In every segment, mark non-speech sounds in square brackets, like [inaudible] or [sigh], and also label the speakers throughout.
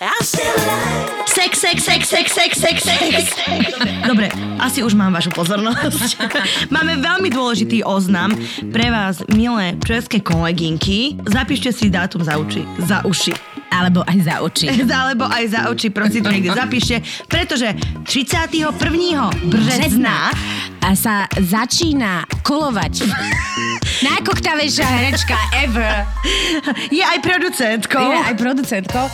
Speaker 1: Sex, sex, sex, sex, sex, sex, sex. Dobre, asi už mám vašu pozornosť. [laughs] Máme veľmi dôležitý oznam pre vás, milé české kolegynky. Zapíšte si dátum za uši. Za uši.
Speaker 2: Alebo aj za oči. [laughs]
Speaker 1: Alebo aj za oči, prosím to niekde zapíšte, pretože 31. března
Speaker 2: A sa začína kolovať. [laughs] Najkoktavejšia herečka ever.
Speaker 1: je aj producentkou.
Speaker 2: Je aj producentkou.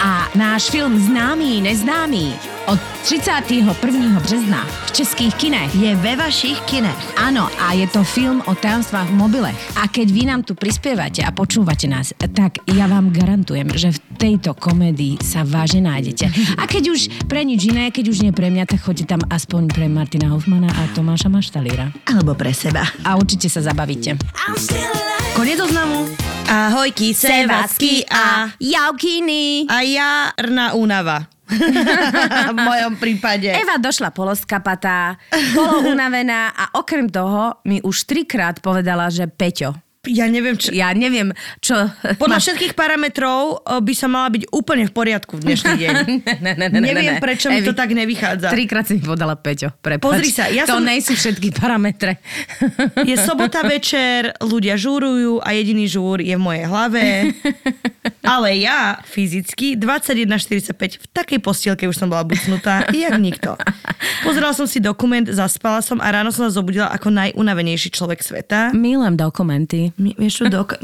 Speaker 2: A náš film Známý, neznámý od 31. března v českých kinech.
Speaker 1: je ve vašich kinech.
Speaker 2: Áno, a je to film o tajomstvách v mobilech. A keď vy nám tu prispievate a počúvate nás, tak ja vám garantujem, že v tejto komédii sa vážne nájdete. A keď už pre nič iné, keď už nie pre mňa, tak choďte tam aspoň pre Martina Hoffmana a Tomáša Maštalíra.
Speaker 1: Alebo pre seba.
Speaker 2: A určite sa zabavíte.
Speaker 1: Konec oznamu. Ahojky, sevacky a,
Speaker 2: Jaukiny!
Speaker 1: a jarná únava. [laughs] v mojom prípade.
Speaker 2: Eva došla poloskapatá, polo unavená a okrem toho mi už trikrát povedala, že Peťo.
Speaker 1: Ja neviem, čo...
Speaker 2: Ja neviem, čo...
Speaker 1: Podľa všetkých parametrov o, by sa mala byť úplne v poriadku v dnešný [laughs] deň.
Speaker 2: ne, ne, ne, ne,
Speaker 1: Neviem,
Speaker 2: ne.
Speaker 1: prečo mi to
Speaker 2: Evi,
Speaker 1: tak nevychádza.
Speaker 2: Trikrát si mi podala Peťo, prepáč.
Speaker 1: Pozri sa, ja
Speaker 2: to
Speaker 1: som-
Speaker 2: nejsú všetky parametre.
Speaker 1: Je sobota večer, ľudia žúrujú a jediný žúr je v mojej hlave. [laughs] Ale ja fyzicky 21.45 v takej postielke už som bola bucnutá, jak nikto. Pozerala som si dokument, zaspala som a ráno som sa zobudila ako najunavenejší človek sveta.
Speaker 2: Milujem dokumenty.
Speaker 1: Mi- Vieš dok-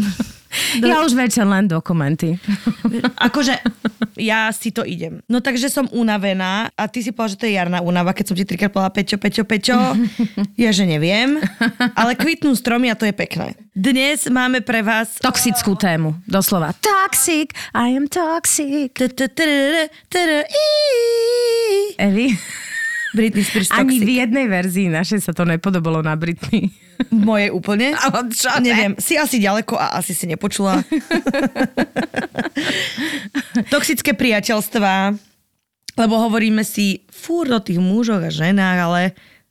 Speaker 2: Do... Ja už večer len dokumenty.
Speaker 1: akože ja si to idem. No takže som unavená a ty si povedal, že to je jarná únava, keď som ti trikrát povedala Peťo, Peťo, Peťo. [laughs] Ja, že neviem. Ale kvitnú stromy a to je pekné. Dnes máme pre vás
Speaker 2: Toxickú tému, doslova. Toxic, I am toxic. Evi,
Speaker 1: Britney Spears
Speaker 2: ani v jednej verzii našej sa to nepodobalo na Britney.
Speaker 1: Moje úplne?
Speaker 2: Ale čo ne?
Speaker 1: Neviem, si asi ďaleko a asi si nepočula. [laughs] Toxické priateľstvá, lebo hovoríme si fúr o tých mužoch a ženách, ale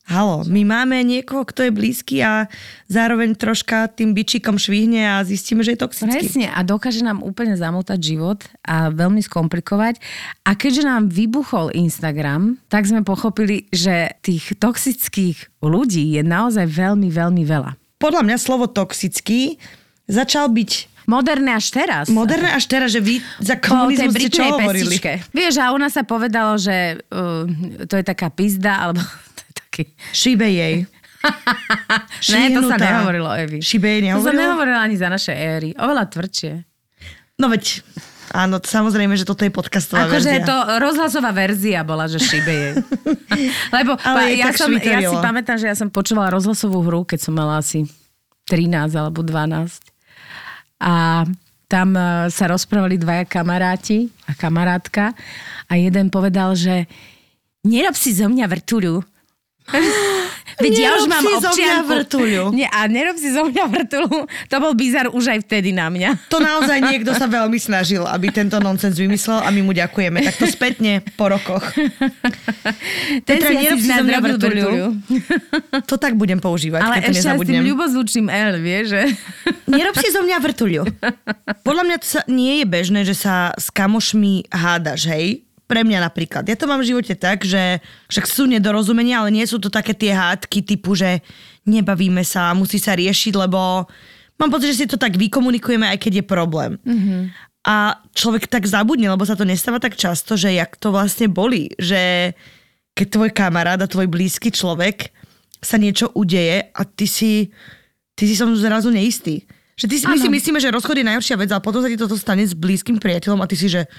Speaker 1: halo, my máme niekoho, kto je blízky a zároveň troška tým bičikom švihne a zistíme, že je toxický.
Speaker 2: Presne a dokáže nám úplne zamotať život a veľmi skomplikovať. A keďže nám vybuchol Instagram, tak sme pochopili, že tých toxických ľudí je naozaj veľmi, veľmi veľa.
Speaker 1: Podľa mňa slovo toxický začal byť
Speaker 2: Moderné až teraz.
Speaker 1: moderné až teraz, že vy za komunizmu ste čo hovorili?
Speaker 2: Vieš, a nás sa povedalo, že uh, to je taká pizda, alebo taký...
Speaker 1: Šíbe jej. [laughs]
Speaker 2: Ne, to sa nehovorilo, Evi.
Speaker 1: Šibe jej
Speaker 2: To sa
Speaker 1: nehovorilo?
Speaker 2: nehovorilo ani za našej éry. Oveľa tvrdšie.
Speaker 1: No veď, áno, samozrejme, že toto je podcastová
Speaker 2: Akože
Speaker 1: verzia.
Speaker 2: to rozhlasová verzia bola, že šibe jej. [laughs] Lebo
Speaker 1: Ale
Speaker 2: pa, ja, som, ja si pamätám, že ja som počúvala rozhlasovú hru, keď som mala asi 13 alebo 12. A tam e, sa rozprávali dvaja kamaráti a kamarátka a jeden povedal, že nerob si zo mňa vrtuľu. [gasps] Veď ja už mám
Speaker 1: si zo mňa
Speaker 2: občianku.
Speaker 1: vrtuľu.
Speaker 2: Nie, a nerob si zo mňa vrtuľu. To bol bizar už aj vtedy na mňa.
Speaker 1: To naozaj niekto sa veľmi snažil, aby tento nonsens vymyslel a my mu ďakujeme. Takto spätne po rokoch.
Speaker 2: Ten
Speaker 1: Petra,
Speaker 2: si
Speaker 1: nerob si zo mňa vrtuľu. [laughs] To tak budem používať,
Speaker 2: Ale
Speaker 1: keď to
Speaker 2: ešte aj s tým
Speaker 1: nezabudnem.
Speaker 2: ľubozvučným L, vieš, že? [laughs]
Speaker 1: Nerob si zo mňa vrtuľu. Podľa mňa to sa, nie je bežné, že sa s kamošmi hádaš, hej? Pre mňa napríklad. Ja to mám v živote tak, že však sú nedorozumenia, ale nie sú to také tie hádky typu, že nebavíme sa, musí sa riešiť, lebo mám pocit, že si to tak vykomunikujeme, aj keď je problém. Mm-hmm. A človek tak zabudne, lebo sa to nestáva tak často, že jak to vlastne boli, že keď tvoj kamarát a tvoj blízky človek sa niečo udeje a ty si, ty si som zrazu neistý. Že ty si, my si myslíme, že rozchod je najhoršia vec, ale potom sa ti toto stane s blízkym priateľom a ty si, že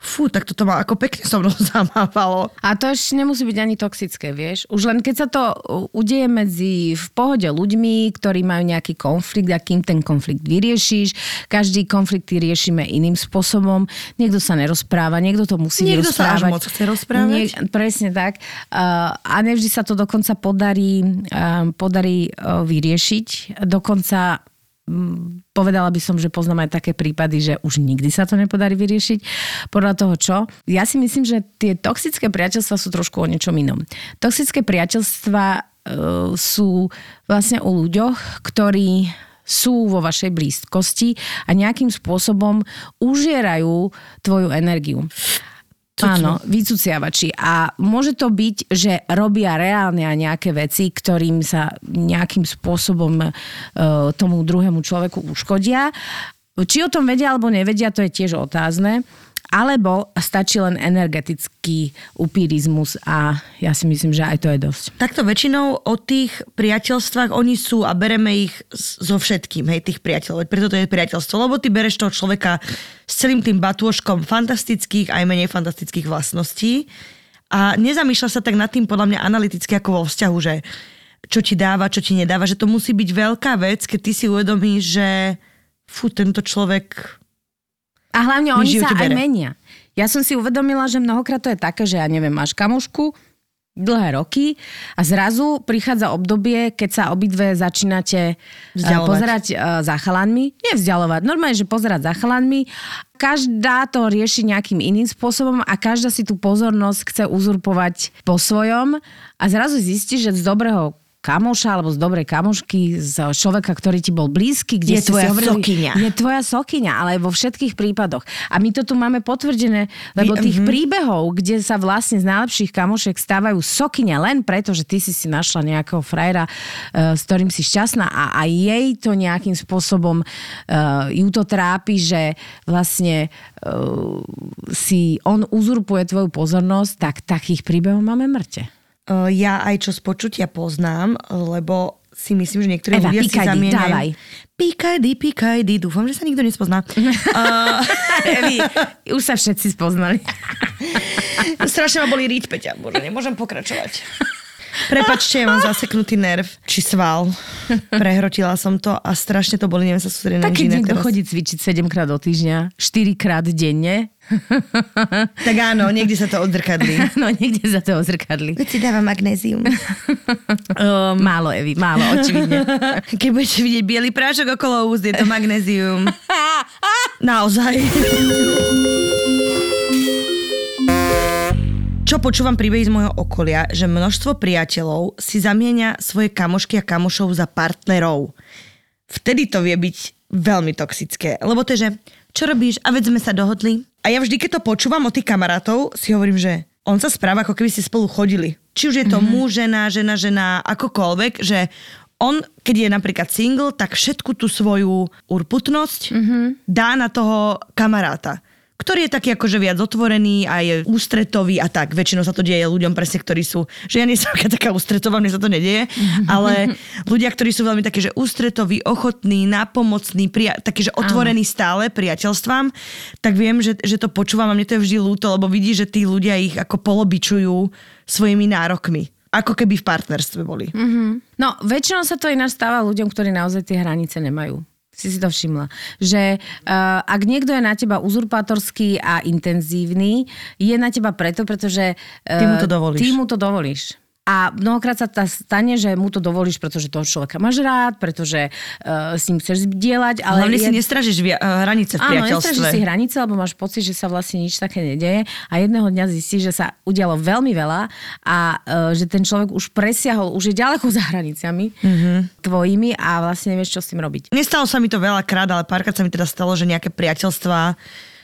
Speaker 1: fú, tak toto ma ako pekne so mnou [laughs] zamávalo.
Speaker 2: A to ešte nemusí byť ani toxické, vieš. Už len keď sa to udeje medzi v pohode ľuďmi, ktorí majú nejaký konflikt a kým ten konflikt vyriešiš, každý konflikt riešime iným spôsobom. Niekto sa nerozpráva, niekto to musí
Speaker 1: Niekto sa až moc chce rozprávať.
Speaker 2: presne tak. Uh, a nevždy sa to dokonca podarí, uh, podarí uh, vyriešiť. Dokonca povedala by som, že poznám aj také prípady, že už nikdy sa to nepodarí vyriešiť. Podľa toho čo? Ja si myslím, že tie toxické priateľstva sú trošku o niečom inom. Toxické priateľstva e, sú vlastne o ľuďoch, ktorí sú vo vašej blízkosti a nejakým spôsobom užierajú tvoju energiu. Áno, vycuciavači. A môže to byť, že robia reálne aj nejaké veci, ktorým sa nejakým spôsobom e, tomu druhému človeku uškodia. Či o tom vedia alebo nevedia, to je tiež otázne. Alebo stačí len energetický upírizmus a ja si myslím, že aj to je dosť.
Speaker 1: Takto väčšinou o tých priateľstvách oni sú a bereme ich so všetkým, hej, tých priateľov. Preto to je priateľstvo, lebo ty bereš toho človeka s celým tým batôžkom fantastických aj menej fantastických vlastností a nezamýšľa sa tak nad tým podľa mňa analyticky ako vo vzťahu, že čo ti dáva, čo ti nedáva, že to musí byť veľká vec, keď ty si uvedomíš, že fú, tento človek
Speaker 2: a hlavne oni sa aj menia. Ja som si uvedomila, že mnohokrát to je také, že ja neviem, máš kamošku, dlhé roky a zrazu prichádza obdobie, keď sa obidve začínate eh, vzdialovať. pozerať uh, za chalanmi. Nie vzdialovať, normálne, že pozerať za chalanmi. Každá to rieši nejakým iným spôsobom a každá si tú pozornosť chce uzurpovať po svojom a zrazu zistí, že z dobrého kamoša alebo z dobrej kamošky, z človeka, ktorý ti bol blízky, kde
Speaker 1: je tvoja hovorili, sokyňa.
Speaker 2: Je tvoja sokyňa, ale vo všetkých prípadoch. A my to tu máme potvrdené, lebo tých mm-hmm. príbehov, kde sa vlastne z najlepších kamošek stávajú sokyňa len preto, že ty si si našla nejakého frajera, uh, s ktorým si šťastná a aj jej to nejakým spôsobom uh, ju to trápi, že vlastne uh, si on uzurpuje tvoju pozornosť, tak takých príbehov máme mŕte.
Speaker 1: Eh, ja aj čo z počutia poznám, lebo si myslím, že niektorí Eva, ľudia si zamieňajú. Pikajdy, pikajdy, dúfam, že sa nikto nespozná. uh, [laughs]
Speaker 2: Evi, už sa všetci spoznali. [laughs]
Speaker 1: Strašne ma boli ríť, Peťa, bože, nemôžem pokračovať. Prepačte, mám zaseknutý nerv, či sval. Prehrotila som to a strašne to boli, neviem sa sústrediť
Speaker 2: na keď niekto teraz. chodí cvičiť 7 krát do týždňa, 4 krát denne. [laughs]
Speaker 1: tak áno, niekde sa to odzrkadlí. [laughs]
Speaker 2: no, niekde sa to odzrkadlí.
Speaker 1: Keď si dáva magnézium. [laughs]
Speaker 2: um, málo, Evi, málo, očividne.
Speaker 1: Keď budete vidieť biely prášok okolo úst, je to magnézium. Naozaj čo počúvam príbehy z môjho okolia, že množstvo priateľov si zamieňa svoje kamošky a kamošov za partnerov. Vtedy to vie byť veľmi toxické. Lebo to je, že čo robíš? A veď sme sa dohodli. A ja vždy, keď to počúvam od tých kamarátov, si hovorím, že on sa správa, ako keby ste spolu chodili. Či už je to mm-hmm. muž, žena, žena, žena, akokoľvek, že on, keď je napríklad single, tak všetku tú svoju urputnosť mm-hmm. dá na toho kamaráta ktorý je taký akože viac otvorený a je ústretový a tak. Väčšinou sa to deje ľuďom presne, ktorí sú, že ja nie som taká ústretová, mne sa to nedieje, ale ľudia, ktorí sú veľmi také, že ústretoví, ochotní, nápomocní, prija- taký, že otvorení stále priateľstvám, tak viem, že, že to počúvam a mne to je vždy ľúto, lebo vidí, že tí ľudia ich ako polobičujú svojimi nárokmi ako keby v partnerstve boli.
Speaker 2: Mm-hmm. No, väčšinou sa to ináč stáva ľuďom, ktorí naozaj tie hranice nemajú si si to všimla. Že uh, ak niekto je na teba uzurpátorský a intenzívny, je na teba preto, pretože uh,
Speaker 1: ty mu to dovolíš.
Speaker 2: Ty mu to dovolíš. A mnohokrát sa tá stane, že mu to dovolíš, pretože toho človeka máš rád, pretože uh, s ním chceš zdieľať. Ale
Speaker 1: Hlavne je... si nestražíš via- uh, hranice v priateľstve. Áno,
Speaker 2: si hranice, lebo máš pocit, že sa vlastne nič také nedeje a jedného dňa zistíš, že sa udialo veľmi veľa a uh, že ten človek už presiahol, už je ďaleko za hranicami mm-hmm. tvojimi a vlastne nevieš, čo s tým robiť.
Speaker 1: Nestalo sa mi to veľakrát, ale párkrát sa mi teda stalo, že nejaké priateľstvá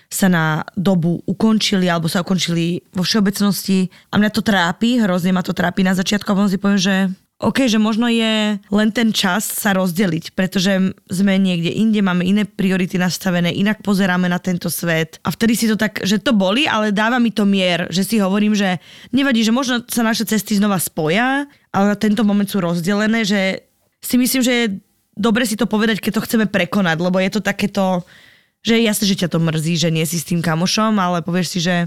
Speaker 1: sa na dobu ukončili alebo sa ukončili vo všeobecnosti. A mňa to trápi, hrozne ma to trápi na začiatku a potom si poviem, že OK, že možno je len ten čas sa rozdeliť, pretože sme niekde inde, máme iné priority nastavené, inak pozeráme na tento svet. A vtedy si to tak, že to boli, ale dáva mi to mier, že si hovorím, že nevadí, že možno sa naše cesty znova spoja, ale na tento moment sú rozdelené, že si myslím, že je dobre si to povedať, keď to chceme prekonať, lebo je to takéto že je jasné, že ťa to mrzí, že nie si s tým kamošom, ale povieš si, že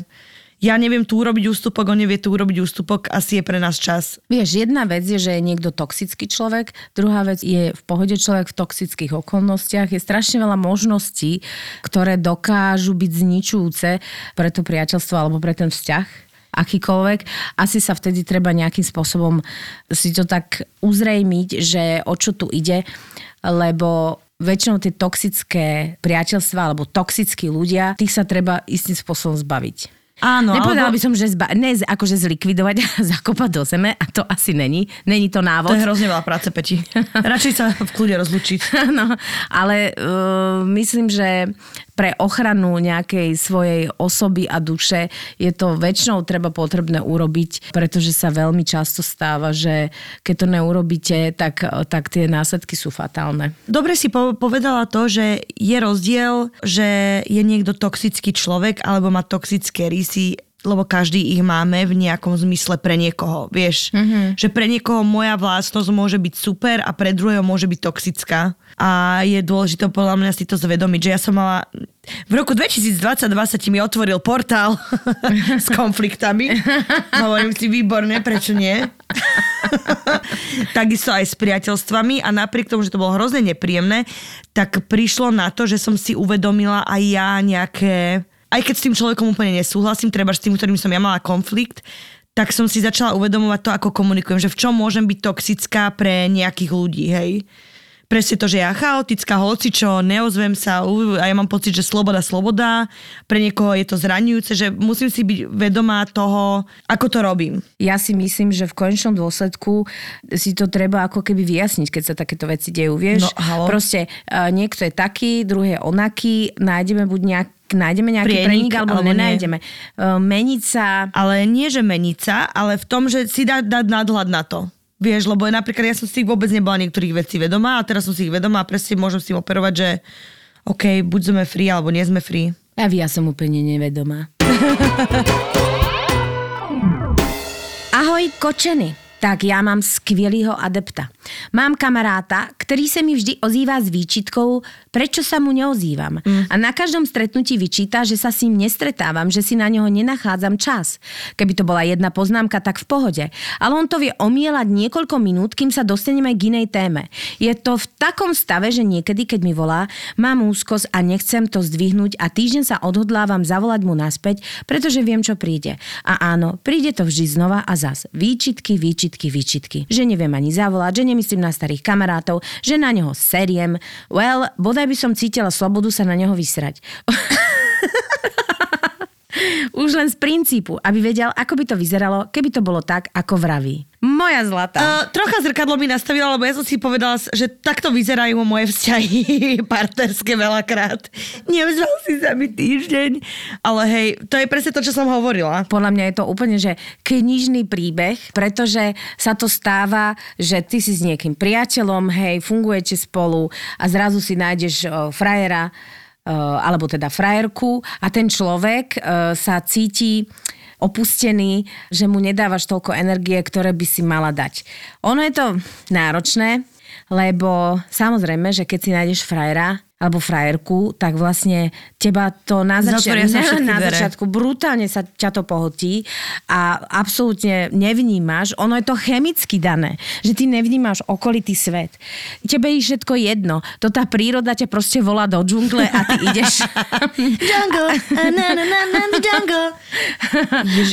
Speaker 1: ja neviem tu urobiť ústupok, on nevie tu urobiť ústupok, asi je pre nás čas.
Speaker 2: Vieš, jedna vec je, že je niekto toxický človek, druhá vec je v pohode človek v toxických okolnostiach. Je strašne veľa možností, ktoré dokážu byť zničujúce pre to priateľstvo alebo pre ten vzťah akýkoľvek, asi sa vtedy treba nejakým spôsobom si to tak uzrejmiť, že o čo tu ide, lebo väčšinou tie toxické priateľstva alebo toxickí ľudia, tých sa treba istým spôsobom zbaviť.
Speaker 1: Áno,
Speaker 2: Nepovedala alebo... by som, že zba... ne, akože zlikvidovať [laughs] a zakopať do zeme a to asi není. Není to návod.
Speaker 1: To je hrozne veľa práce, Peti. [laughs] Radšej sa v kľude rozlučiť.
Speaker 2: no, ale uh, myslím, že pre ochranu nejakej svojej osoby a duše je to väčšinou treba potrebné urobiť, pretože sa veľmi často stáva, že keď to neurobíte, tak, tak tie následky sú fatálne.
Speaker 1: Dobre si povedala to, že je rozdiel, že je niekto toxický človek alebo má toxické rysy lebo každý ich máme v nejakom zmysle pre niekoho, vieš. Mm-hmm. Že pre niekoho moja vlastnosť môže byť super a pre druhého môže byť toxická. A je dôležité podľa mňa si to zvedomiť, že ja som mala... V roku 2022 sa ti mi otvoril portál [laughs] s konfliktami. Hovorím si, výborné, prečo nie? [laughs] Takisto aj s priateľstvami a napriek tomu, že to bolo hrozne nepríjemné, tak prišlo na to, že som si uvedomila aj ja nejaké aj keď s tým človekom úplne nesúhlasím, treba s tým, ktorým som ja mala konflikt, tak som si začala uvedomovať to, ako komunikujem, že v čom môžem byť toxická pre nejakých ľudí, hej presne to, že ja chaotická, hocičo, neozvem sa a ja mám pocit, že sloboda, sloboda. Pre niekoho je to zraňujúce, že musím si byť vedomá toho, ako to robím.
Speaker 2: Ja si myslím, že v konečnom dôsledku si to treba ako keby vyjasniť, keď sa takéto veci dejú. Vieš, no, proste uh, niekto je taký, druhý je onaký, nájdeme buď nejak nájdeme nejaký prienik, alebo, alebo nenájdeme. Nie. Meniť sa...
Speaker 1: Ale nie, že meniť sa, ale v tom, že si dať, dať nadhľad na to. Vieš, lebo napríklad ja som si vôbec nebola niektorých vecí vedomá a teraz som si ich vedomá a presne môžem si operovať, že OK, buď sme free alebo nie sme free.
Speaker 2: A ja som úplne nevedomá. Ahoj, kočeny. Tak já mám skvělého adepta. Mám kamaráta, který se mi vždy ozývá s výčitkou, prečo sa mu neozývam. Mm. A na každom stretnutí vyčíta, že sa s ním nestretávam, že si na neho nenachádzam čas. Keby to bola jedna poznámka, tak v pohode. Ale on to vie omielať niekoľko minút, kým sa dostaneme k inej téme. Je to v takom stave, že niekedy, keď mi volá, mám úzkosť a nechcem to zdvihnúť a týždeň sa odhodlávam zavolať mu naspäť, pretože viem, čo príde. A áno, príde to vždy znova a zas. Výčitky, výčitky výčitky, výčitky. Že neviem ani zavolať, že nemyslím na starých kamarátov, že na neho seriem. Well, bodaj by som cítila slobodu sa na neho vysrať. [laughs] Už len z princípu, aby vedel, ako by to vyzeralo, keby to bolo tak, ako vraví. Moja zlatá. Uh,
Speaker 1: trocha zrkadlo mi nastavila, lebo ja som si povedala, že takto vyzerajú moje vzťahy [laughs] partnerské veľakrát. Neozval si sa mi týždeň, ale hej, to je presne to, čo som hovorila.
Speaker 2: Podľa mňa je to úplne, že knižný príbeh, pretože sa to stáva, že ty si s niekým priateľom, hej, fungujete spolu a zrazu si nájdeš uh, frajera, uh, alebo teda frajerku a ten človek uh, sa cíti opustený, že mu nedávaš toľko energie, ktoré by si mala dať. Ono je to náročné, lebo samozrejme, že keď si nájdeš frajera, alebo frajerku, tak vlastne teba to na, začiatku, na začiatku brutálne sa ťa to pohotí a absolútne nevnímaš, ono je to chemicky dané, že ty nevnímaš okolitý svet. Tebe je všetko jedno. To tá príroda ťa proste volá do džungle a ty ideš... [laughs]
Speaker 1: jungle, na, na, na, na, jungle.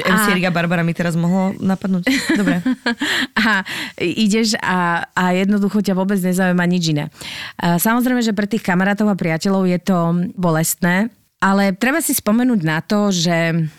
Speaker 1: MC a... Barbara mi teraz mohlo napadnúť. Dobre. [laughs]
Speaker 2: A ideš a, a jednoducho ťa vôbec nezaujíma nič iné. Samozrejme, že pre tých kamarátov a priateľov je to bolestné, ale treba si spomenúť na to, že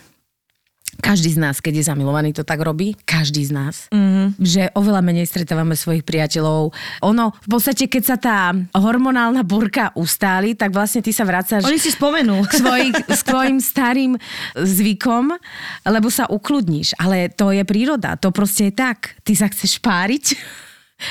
Speaker 2: každý z nás, keď je zamilovaný, to tak robí. Každý z nás. Mm-hmm. Že oveľa menej stretávame svojich priateľov. Ono, v podstate, keď sa tá hormonálna burka ustáli, tak vlastne ty sa vracáš...
Speaker 1: Oni si spomenú.
Speaker 2: K, svojich, k svojim starým zvykom, lebo sa ukludníš. Ale to je príroda. To proste je tak. Ty sa chceš páriť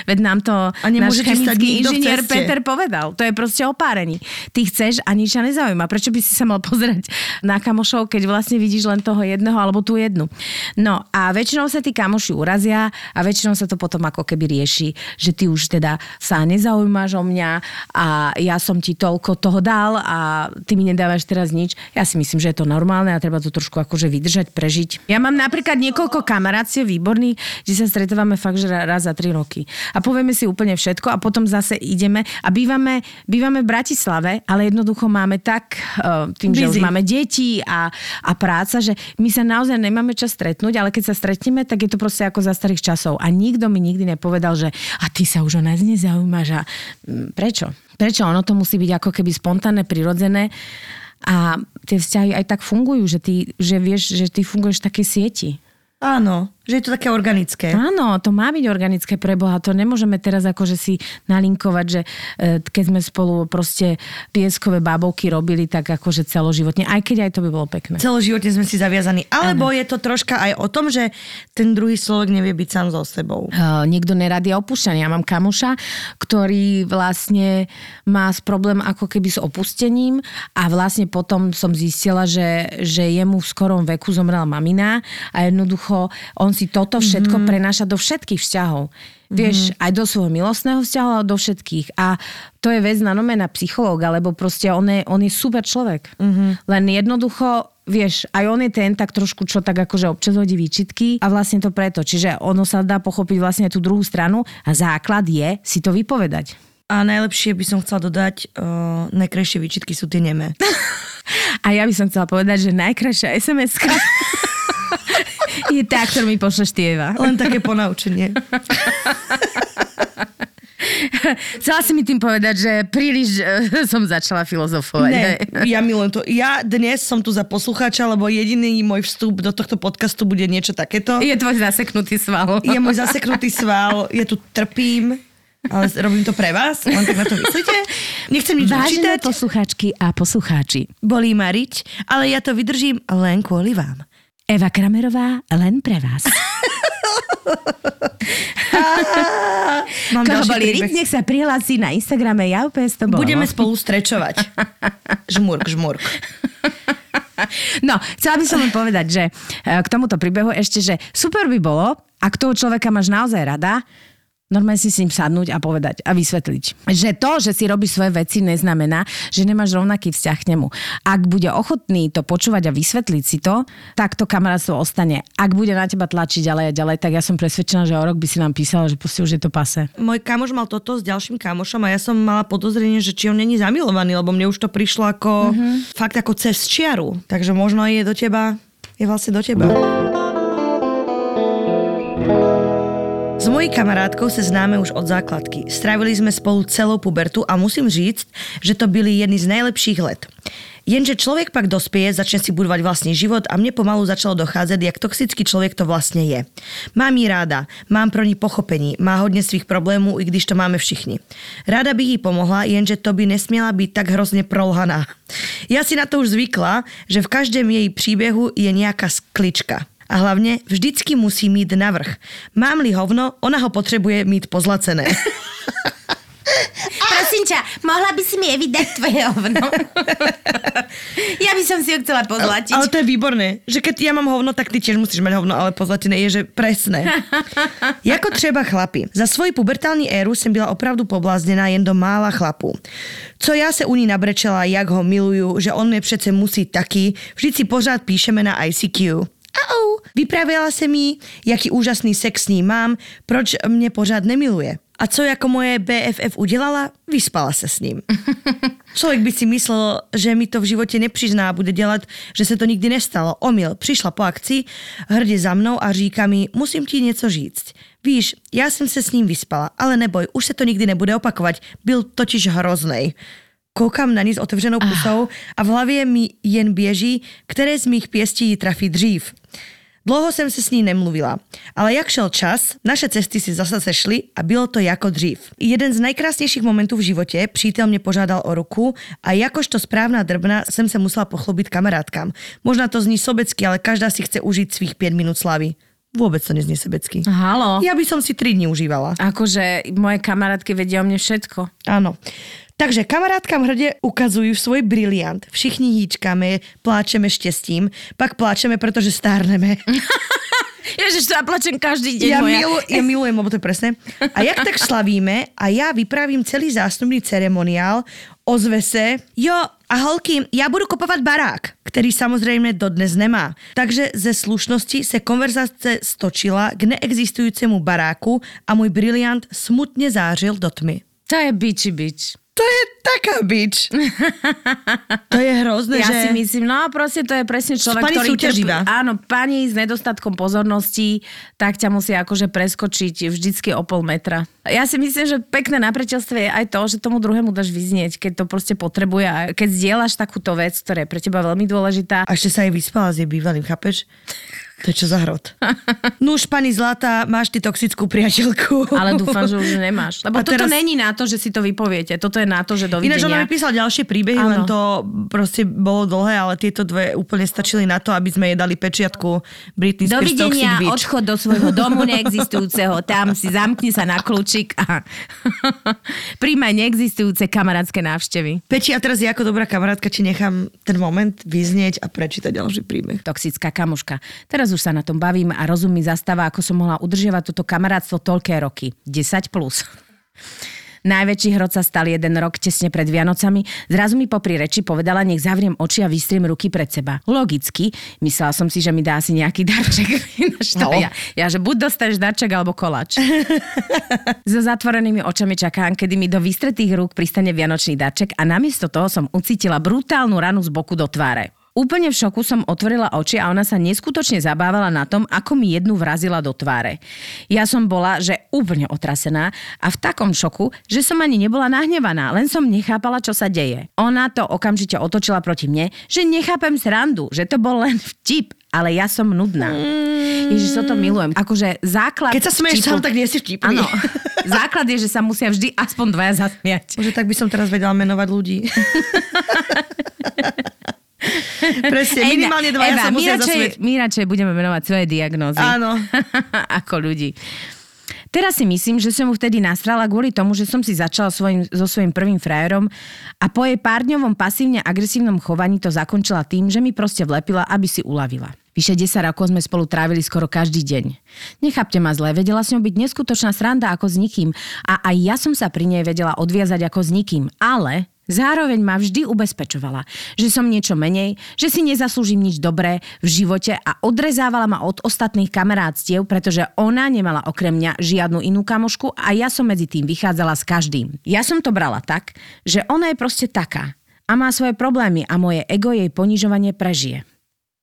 Speaker 2: Veď nám to a náš chemický inžinier Peter povedal. To je proste opárení. Ty chceš a nič ťa nezaujíma. Prečo by si sa mal pozerať na kamošov, keď vlastne vidíš len toho jedného alebo tú jednu. No a väčšinou sa tí kamoši urazia a väčšinou sa to potom ako keby rieši, že ty už teda sa nezaujímaš o mňa a ja som ti toľko toho dal a ty mi nedávaš teraz nič. Ja si myslím, že je to normálne a treba to trošku akože vydržať, prežiť. Ja mám napríklad niekoľko kamarácie výborných, že sa stretávame fakt, že raz za tri roky a povieme si úplne všetko a potom zase ideme a bývame, bývame v Bratislave, ale jednoducho máme tak, uh, tým, Busy. že už máme deti a, a práca, že my sa naozaj nemáme čas stretnúť, ale keď sa stretneme, tak je to proste ako za starých časov. A nikto mi nikdy nepovedal, že a ty sa už o nás nezaujímaš a mm, prečo? Prečo? Ono to musí byť ako keby spontánne, prirodzené a tie vzťahy aj tak fungujú, že ty, že vieš, že ty funguješ v takej sieti.
Speaker 1: Áno. Že je to také organické.
Speaker 2: Áno, to má byť organické pre Boha. To nemôžeme teraz akože si nalinkovať, že e, keď sme spolu proste pieskové bábovky robili, tak akože celoživotne. Aj keď aj to by bolo pekné.
Speaker 1: Celoživotne sme si zaviazaní. Alebo je to troška aj o tom, že ten druhý človek nevie byť sám so sebou.
Speaker 2: Uh, niekto neradi opúšťanie. Ja mám kamoša, ktorý vlastne má s problém ako keby s opustením a vlastne potom som zistila, že, že jemu v skorom veku zomrela mamina a jednoducho on si toto všetko mm-hmm. prenáša do všetkých vzťahov. Vieš, mm-hmm. aj do svojho milostného vzťahu, ale do všetkých. A to je vec na nome na psychológa, lebo proste on je, on je super človek. Mm-hmm. Len jednoducho, vieš, aj on je ten tak trošku, čo tak akože občas hodí výčitky a vlastne to preto. Čiže ono sa dá pochopiť vlastne tú druhú stranu a základ je si to vypovedať.
Speaker 1: A najlepšie by som chcela dodať, uh, najkrajšie výčitky sú tie nemé. [laughs]
Speaker 2: a ja by som chcela povedať, že najkrajšia sms [laughs] je tá, ktorú mi pošleš ty, Eva.
Speaker 1: Len také ponaučenie. [laughs]
Speaker 2: Chcela si mi tým povedať, že príliš uh, [laughs] som začala filozofovať.
Speaker 1: Ne, [laughs] ja milujem to. Ja dnes som tu za poslucháča, lebo jediný môj vstup do tohto podcastu bude niečo takéto.
Speaker 2: Je tvoj zaseknutý sval.
Speaker 1: Je môj zaseknutý sval, ja tu trpím, ale robím to pre vás, len tak na to myslíte. Nechcem nič
Speaker 2: Vážené poslucháčky a poslucháči.
Speaker 1: Bolí ma riť, ale ja to vydržím len kvôli vám.
Speaker 2: Eva Kramerová len pre vás. [laughs] Mám Koho boli nech sa prihlási na Instagrame, ja úplne to bolo.
Speaker 1: Budeme spolu strečovať. [laughs] žmurk, žmurk.
Speaker 2: No, chcela by som len povedať, že e, k tomuto príbehu ešte, že super by bolo, ak toho človeka máš naozaj rada, normálne si s ním sadnúť a povedať a vysvetliť. Že to, že si robíš svoje veci, neznamená, že nemáš rovnaký vzťah k nemu. Ak bude ochotný to počúvať a vysvetliť si to, tak to kamarátstvo ostane. Ak bude na teba tlačiť ďalej a ďalej, tak ja som presvedčená, že o rok by si nám písala, že proste už je to pase.
Speaker 1: Môj kamoš mal toto s ďalším kamošom a ja som mala podozrenie, že či on není zamilovaný, lebo mne už to prišlo ako mm-hmm. fakt ako cez čiaru. Takže možno je do teba, je vlastne do teba. S mojej kamarátkou sa známe už od základky. Strávili sme spolu celou pubertu a musím říct, že to byli jedni z najlepších let. Jenže človek pak dospieje, začne si budovať vlastný život a mne pomalu začalo dochádzať, jak toxický človek to vlastne je. Mám ji ráda, mám pro ní pochopení, má hodně svých problémů, i když to máme všichni. Ráda bych jí pomohla, jenže to by nesmiela byť tak hrozne prolhaná. Ja si na to už zvykla, že v každém jej príbehu je nejaká sklička. A hlavne vždycky musí mít navrh. Mám-li hovno, ona ho potrebuje mít pozlacené. [laughs]
Speaker 2: Prosím ťa, mohla by si mi vydať tvoje hovno? [laughs] ja by som si ho chcela pozlatiť.
Speaker 1: Ale, ale to je výborné, že keď ja mám hovno, tak ty tiež musíš mať hovno, ale pozlatené je, že presné. [laughs] Jako třeba chlapi. Za svoji pubertální éru jsem byla opravdu pobláznená jen do mála chlapů. Co já se u ní nabrečela, jak ho miluju, že on mě přece musí taky, vždyť si pořád píšeme na ICQ. Au, vypravila se mi, jaký úžasný sex s ním mám, proč mě pořád nemiluje. A co jako moje BFF udělala? Vyspala se s ním. [laughs] Člověk by si myslel, že mi to v životě nepřizná a bude dělat, že se to nikdy nestalo. Omyl, přišla po akci, hrdě za mnou a říká mi, musím ti něco říct. Víš, já jsem se s ním vyspala, ale neboj, už se to nikdy nebude opakovat. Byl totiž hroznej koukám na ní s otevřenou pusou a v hlavě mi jen běží, které z mých pěstí ji trafí dřív. Dlouho jsem se s ní nemluvila, ale jak šel čas, naše cesty si zase sešly a bylo to jako dřív. Jeden z nejkrásnějších momentů v životě, přítel mě požádal o ruku a jakožto správná drbna jsem se musela pochlubit kamarádkám. Možná to zní sobecky, ale každá si chce užít svých 5 minút slavy. Vôbec to neznie sebecky.
Speaker 2: Halo.
Speaker 1: Ja by som si 3 dní užívala.
Speaker 2: Akože moje kamarátky vedia o mne všetko.
Speaker 1: Áno. Takže kamarátkám hrdě ukazujú svoj briliant. Všichni hýčkame, pláčeme štěstím, pak pláčeme, protože stárneme. [laughs]
Speaker 2: Ježiš, to ja plačem každý deň
Speaker 1: ja,
Speaker 2: moja.
Speaker 1: milu, ja milujem, lebo to je presne. A jak tak slavíme a ja vypravím celý zástupný ceremoniál, ozve se, jo, a holky, já budu kopovat barák, který samozřejmě dodnes nemá. Takže ze slušnosti se konverzace stočila k neexistujícemu baráku a můj briliant smutně zářil do tmy.
Speaker 2: To je biči bič.
Speaker 1: To je taká bič. [laughs] to je hrozné,
Speaker 2: ja
Speaker 1: že...
Speaker 2: si myslím, no proste to je presne človek,
Speaker 1: pani
Speaker 2: ktorý...
Speaker 1: súťaživá.
Speaker 2: áno, pani s nedostatkom pozornosti, tak ťa musí akože preskočiť vždycky o pol metra. Ja si myslím, že pekné na je aj to, že tomu druhému dáš vyznieť, keď to proste potrebuje a keď zdieľaš takúto vec, ktorá je pre teba veľmi dôležitá.
Speaker 1: A ešte sa aj vyspala s jej bývalým, chápeš? [laughs] To je čo za hrot. [laughs] Nuž, pani Zlata, máš ty toxickú priateľku.
Speaker 2: Ale dúfam, že už nemáš. Lebo
Speaker 1: A
Speaker 2: toto
Speaker 1: teraz-
Speaker 2: není na to, že si to vypoviete. Toto je na to, že
Speaker 1: Ináč ona
Speaker 2: dovidenia.
Speaker 1: mi písala ďalšie príbehy,
Speaker 2: Áno.
Speaker 1: len to proste bolo dlhé, ale tieto dve úplne stačili na to, aby sme jej dali pečiatku Britney Spears Toxic
Speaker 2: Dovidenia,
Speaker 1: Beach.
Speaker 2: odchod do svojho domu neexistujúceho, tam si zamkni sa na kľúčik a [laughs] príjmaj neexistujúce kamarátske návštevy.
Speaker 1: Peti, a teraz ja ako dobrá kamarátka ti nechám ten moment vyznieť a prečítať ďalší príbeh.
Speaker 2: Toxická kamoška. Teraz už sa na tom bavím a rozum mi zastáva, ako som mohla udržiavať toto kamarátstvo toľké roky. 10 plus. Najväčší hrot sa stal jeden rok tesne pred Vianocami. Zrazu mi popri reči povedala, nech zavriem oči a vystriem ruky pred seba. Logicky, myslela som si, že mi dá asi nejaký darček. [laughs]
Speaker 1: No.
Speaker 2: ja, ja, že buď dostaneš darček alebo kolač. [laughs] So zatvorenými očami čakám, kedy mi do vystretých rúk pristane vianočný darček a namiesto toho som ucítila brutálnu ranu z boku do tváre. Úplne v šoku som otvorila oči a ona sa neskutočne zabávala na tom, ako mi jednu vrazila do tváre. Ja som bola, že úplne otrasená a v takom šoku, že som ani nebola nahnevaná, len som nechápala, čo sa deje. Ona to okamžite otočila proti mne, že nechápem srandu, že to bol len vtip, ale ja som nudná. Ježiš, to milujem. Akože základ...
Speaker 1: Keď sa smeješ
Speaker 2: vtipu-
Speaker 1: sám, tak nie si vtipný.
Speaker 2: Áno. [laughs] Základ je, že sa musia vždy aspoň dvaja zasmiať.
Speaker 1: Bože, tak by som teraz vedela menovať ľudí. [laughs] [laughs] Presne, minimálne dvaja
Speaker 2: Eva,
Speaker 1: sa
Speaker 2: my radšej, my radšej budeme menovať svoje diagnózy.
Speaker 1: Áno. [laughs]
Speaker 2: ako ľudí. Teraz si myslím, že som mu vtedy nastrala kvôli tomu, že som si začala svojim, so svojím prvým frajerom a po jej pár dňovom pasívne agresívnom chovaní to zakončila tým, že mi proste vlepila, aby si uľavila. Vyše 10 rokov sme spolu trávili skoro každý deň. Nechápte ma zle, vedela s ňou byť neskutočná sranda ako s nikým a aj ja som sa pri nej vedela odviazať ako s nikým, ale Zároveň ma vždy ubezpečovala, že som niečo menej, že si nezaslúžim nič dobré v živote a odrezávala ma od ostatných kamarátstiev, pretože ona nemala okrem mňa žiadnu inú kamošku a ja som medzi tým vychádzala s každým. Ja som to brala tak, že ona je proste taká a má svoje problémy a moje ego jej ponižovanie prežije.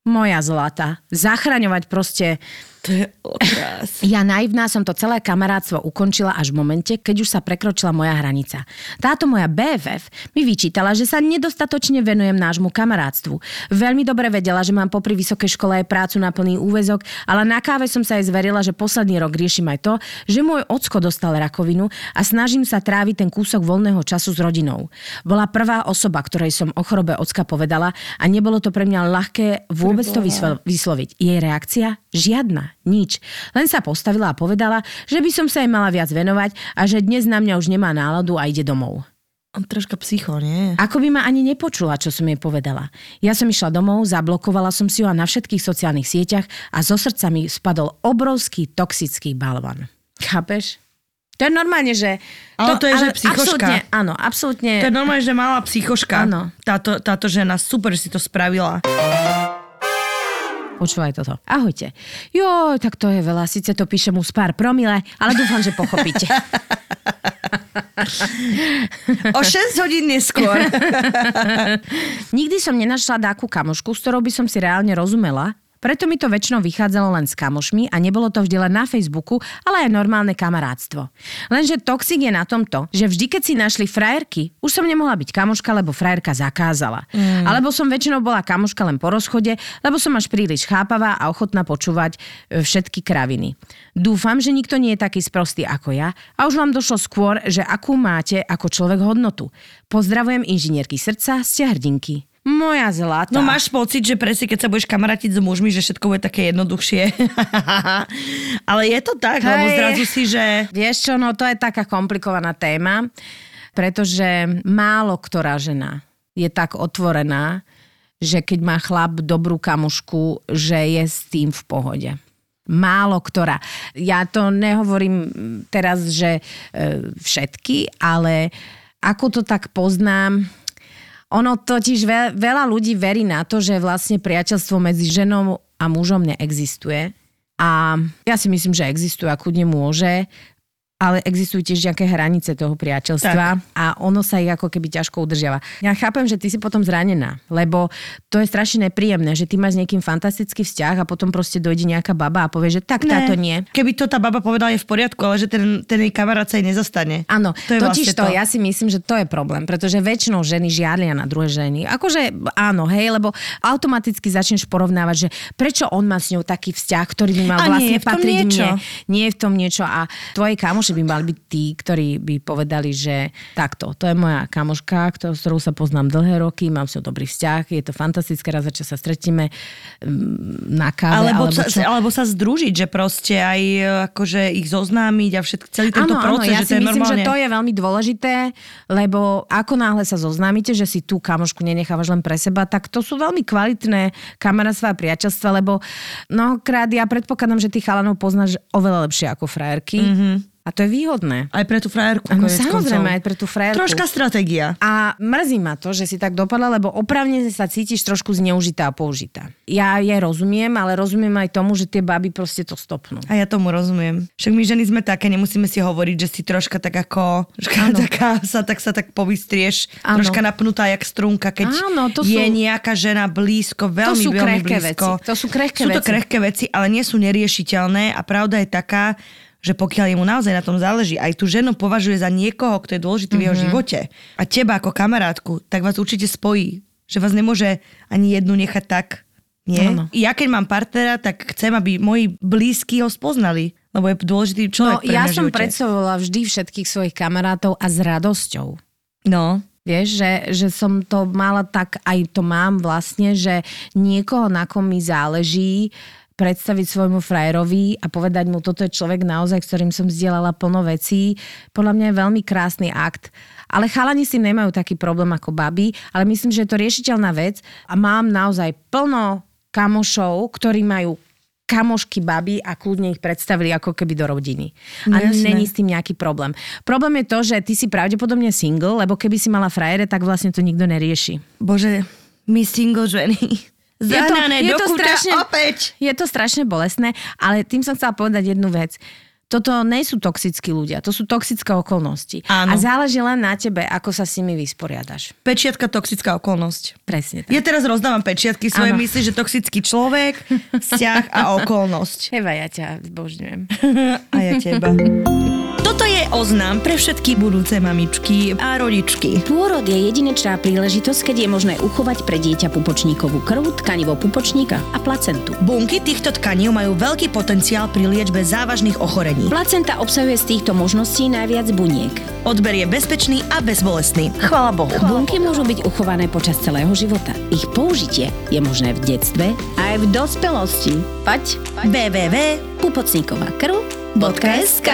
Speaker 2: Moja zlata. Zachraňovať proste...
Speaker 1: To je otrás. [laughs]
Speaker 2: Ja naivná som to celé kamarátstvo ukončila až v momente, keď už sa prekročila moja hranica. Táto moja BFF mi vyčítala, že sa nedostatočne venujem nášmu kamarátstvu. Veľmi dobre vedela, že mám popri vysokej škole aj prácu na plný úvezok, ale na káve som sa jej zverila, že posledný rok riešim aj to, že môj ocko dostal rakovinu a snažím sa tráviť ten kúsok voľného času s rodinou. Bola prvá osoba, ktorej som o chorobe ocka povedala a nebolo to pre mňa ľahké vôbec to vyslo- vysloviť. Jej reakcia? Žiadna. Nič. Len sa postavila a povedala, že by som sa jej mala viac venovať a že dnes na mňa už nemá náladu a ide domov.
Speaker 1: On troška psycho, nie?
Speaker 2: Ako by ma ani nepočula, čo som jej povedala. Ja som išla domov, zablokovala som si ju a na všetkých sociálnych sieťach a zo srdca mi spadol obrovský toxický balvan. Chápeš? To je normálne, že...
Speaker 1: Ale to je, že psychoška.
Speaker 2: Absolútne, áno, absolútne.
Speaker 1: To je normálne, že malá psychoška.
Speaker 2: Áno.
Speaker 1: Táto, táto žena super si to spravila.
Speaker 2: Počúvaj toto. Ahojte. Jo, tak to je veľa. Sice to píšem už pár promile, ale dúfam, že pochopíte. [laughs]
Speaker 1: O 6 hodín neskôr. [laughs]
Speaker 2: Nikdy som nenašla dáku kamošku, s ktorou by som si reálne rozumela, preto mi to väčšinou vychádzalo len s kamošmi a nebolo to vždy len na Facebooku, ale aj normálne kamarátstvo. Lenže toxik je na tomto, že vždy, keď si našli frajerky, už som nemohla byť kamoška, lebo frajerka zakázala. Mm. Alebo som väčšinou bola kamoška len po rozchode, lebo som až príliš chápavá a ochotná počúvať e, všetky kraviny. Dúfam, že nikto nie je taký sprostý ako ja a už vám došlo skôr, že akú máte ako človek hodnotu. Pozdravujem inžinierky srdca, ste hrdinky. Moja zlatá.
Speaker 1: No máš pocit, že presne keď sa budeš kamarátiť s mužmi, že všetko bude také jednoduchšie. [laughs] Ale je to tak, Hej. lebo zrazu si, že...
Speaker 2: Vieš čo, no to je taká komplikovaná téma, pretože málo ktorá žena je tak otvorená, že keď má chlap dobrú kamušku, že je s tým v pohode. Málo ktorá. Ja to nehovorím teraz, že e, všetky, ale ako to tak poznám, ono totiž ve- veľa ľudí verí na to, že vlastne priateľstvo medzi ženou a mužom neexistuje. A ja si myslím, že existuje a kľudne môže. Ale existujú tiež nejaké hranice toho priateľstva tak. a ono sa ich ako keby ťažko udržiava. Ja chápem, že ty si potom zranená, lebo to je strašne nepríjemné, že ty máš s niekým fantastický vzťah a potom proste dojde nejaká baba a povie, že tak ne. táto nie.
Speaker 1: Keby to tá baba povedala je v poriadku, ale že ten, ten jej kamarát sa jej nezastane.
Speaker 2: Áno, to je totiž vlastne to, to, ja si myslím, že to je problém, pretože väčšinou ženy žiarlia na druhé ženy. Akože áno, hej, lebo automaticky začneš porovnávať, že prečo on má s ňou taký vzťah, ktorý by mal a vlastne patriť mne. Nie je v tom niečo a tvoje kamoši by mali byť tí, ktorí by povedali, že takto, to je moja kamoška, s ktorou sa poznám dlhé roky, mám s ňou dobrý vzťah, je to fantastické, raz za sa stretíme mm, na káve.
Speaker 1: Alebo, alebo, sa, alebo sa združiť, že proste aj akože ich zoznámiť a všetko, celý tento áno, proces, áno,
Speaker 2: ja
Speaker 1: že
Speaker 2: si
Speaker 1: to
Speaker 2: myslím,
Speaker 1: normálne...
Speaker 2: že to je veľmi dôležité, lebo ako náhle sa zoznámite, že si tú kamošku nenechávaš len pre seba, tak to sú veľmi kvalitné kamarátstva a priateľstva, lebo mnohokrát ja predpokladám, že tých chalanov poznáš oveľa lepšie ako frajerky. Mm-hmm a to je výhodné.
Speaker 1: Aj pre tú frajerku.
Speaker 2: Ano, samozrejme, koncov. aj pre tú frajerku.
Speaker 1: Troška stratégia.
Speaker 2: A mrzí ma to, že si tak dopadla, lebo opravne sa cítiš trošku zneužitá a použitá. Ja je rozumiem, ale rozumiem aj tomu, že tie baby proste to stopnú.
Speaker 1: A ja tomu rozumiem. Však my ženy sme také, nemusíme si hovoriť, že si troška tak ako, troška taká, sa, tak sa tak povystrieš, ano. troška napnutá jak strunka, keď ano, to je sú... nejaká žena blízko, veľmi, to sú veľmi blízko.
Speaker 2: Veci. To sú krehké
Speaker 1: sú
Speaker 2: veci.
Speaker 1: to krehké veci, ale nie sú neriešiteľné a pravda je taká, že pokiaľ jemu naozaj na tom záleží, aj tú ženu považuje za niekoho, kto je dôležitý mm-hmm. v jeho mhm. živote a teba ako kamarátku, tak vás určite spojí. Že vás nemôže ani jednu nechať tak. Nie? No, no. Ja keď mám partnera, tak chcem, aby moji blízky ho spoznali. Lebo je dôležitý človek
Speaker 2: No, ja som
Speaker 1: živote.
Speaker 2: predstavovala vždy všetkých svojich kamarátov a s radosťou.
Speaker 1: No.
Speaker 2: Vieš, že, že som to mala tak, aj to mám vlastne, že niekoho, na kom mi záleží, predstaviť svojmu frajerovi a povedať mu, toto je človek naozaj, s ktorým som zdieľala plno vecí. Podľa mňa je veľmi krásny akt. Ale chalani si nemajú taký problém ako baby, ale myslím, že je to riešiteľná vec a mám naozaj plno kamošov, ktorí majú kamošky baby a kľudne ich predstavili ako keby do rodiny. A no, není s tým nejaký problém. Problém je to, že ty si pravdepodobne single, lebo keby si mala frajere, tak vlastne to nikto nerieši.
Speaker 1: Bože, my single ženy Zahnané je to, je to strašne, opäť.
Speaker 2: Je to strašne bolestné, ale tým som chcela povedať jednu vec. Toto nie sú toxickí ľudia, to sú toxické okolnosti. Áno. A záleží len na tebe, ako sa s nimi vysporiadaš.
Speaker 1: Pečiatka toxická okolnosť.
Speaker 2: Presne tak.
Speaker 1: Ja teraz rozdávam pečiatky svoje mysli, že toxický človek, vzťah a okolnosť. [laughs]
Speaker 2: Eva, ja ťa zbožňujem. [laughs]
Speaker 1: a ja teba. Toto je oznám pre všetky budúce mamičky a rodičky.
Speaker 3: Pôrod je jedinečná príležitosť, keď je možné uchovať pre dieťa pupočníkovú krv, tkanivo pupočníka a placentu.
Speaker 1: Bunky týchto tkaní majú veľký potenciál pri liečbe závažných ochorení.
Speaker 3: Placenta obsahuje z týchto možností najviac buniek.
Speaker 1: Odber je bezpečný a bezbolestný. Chvala Bohu.
Speaker 3: Bunky môžu byť uchované počas celého života. Ich použitie je možné v detstve a aj v dospelosti. Pať
Speaker 1: www.pupocníkovakrv.sk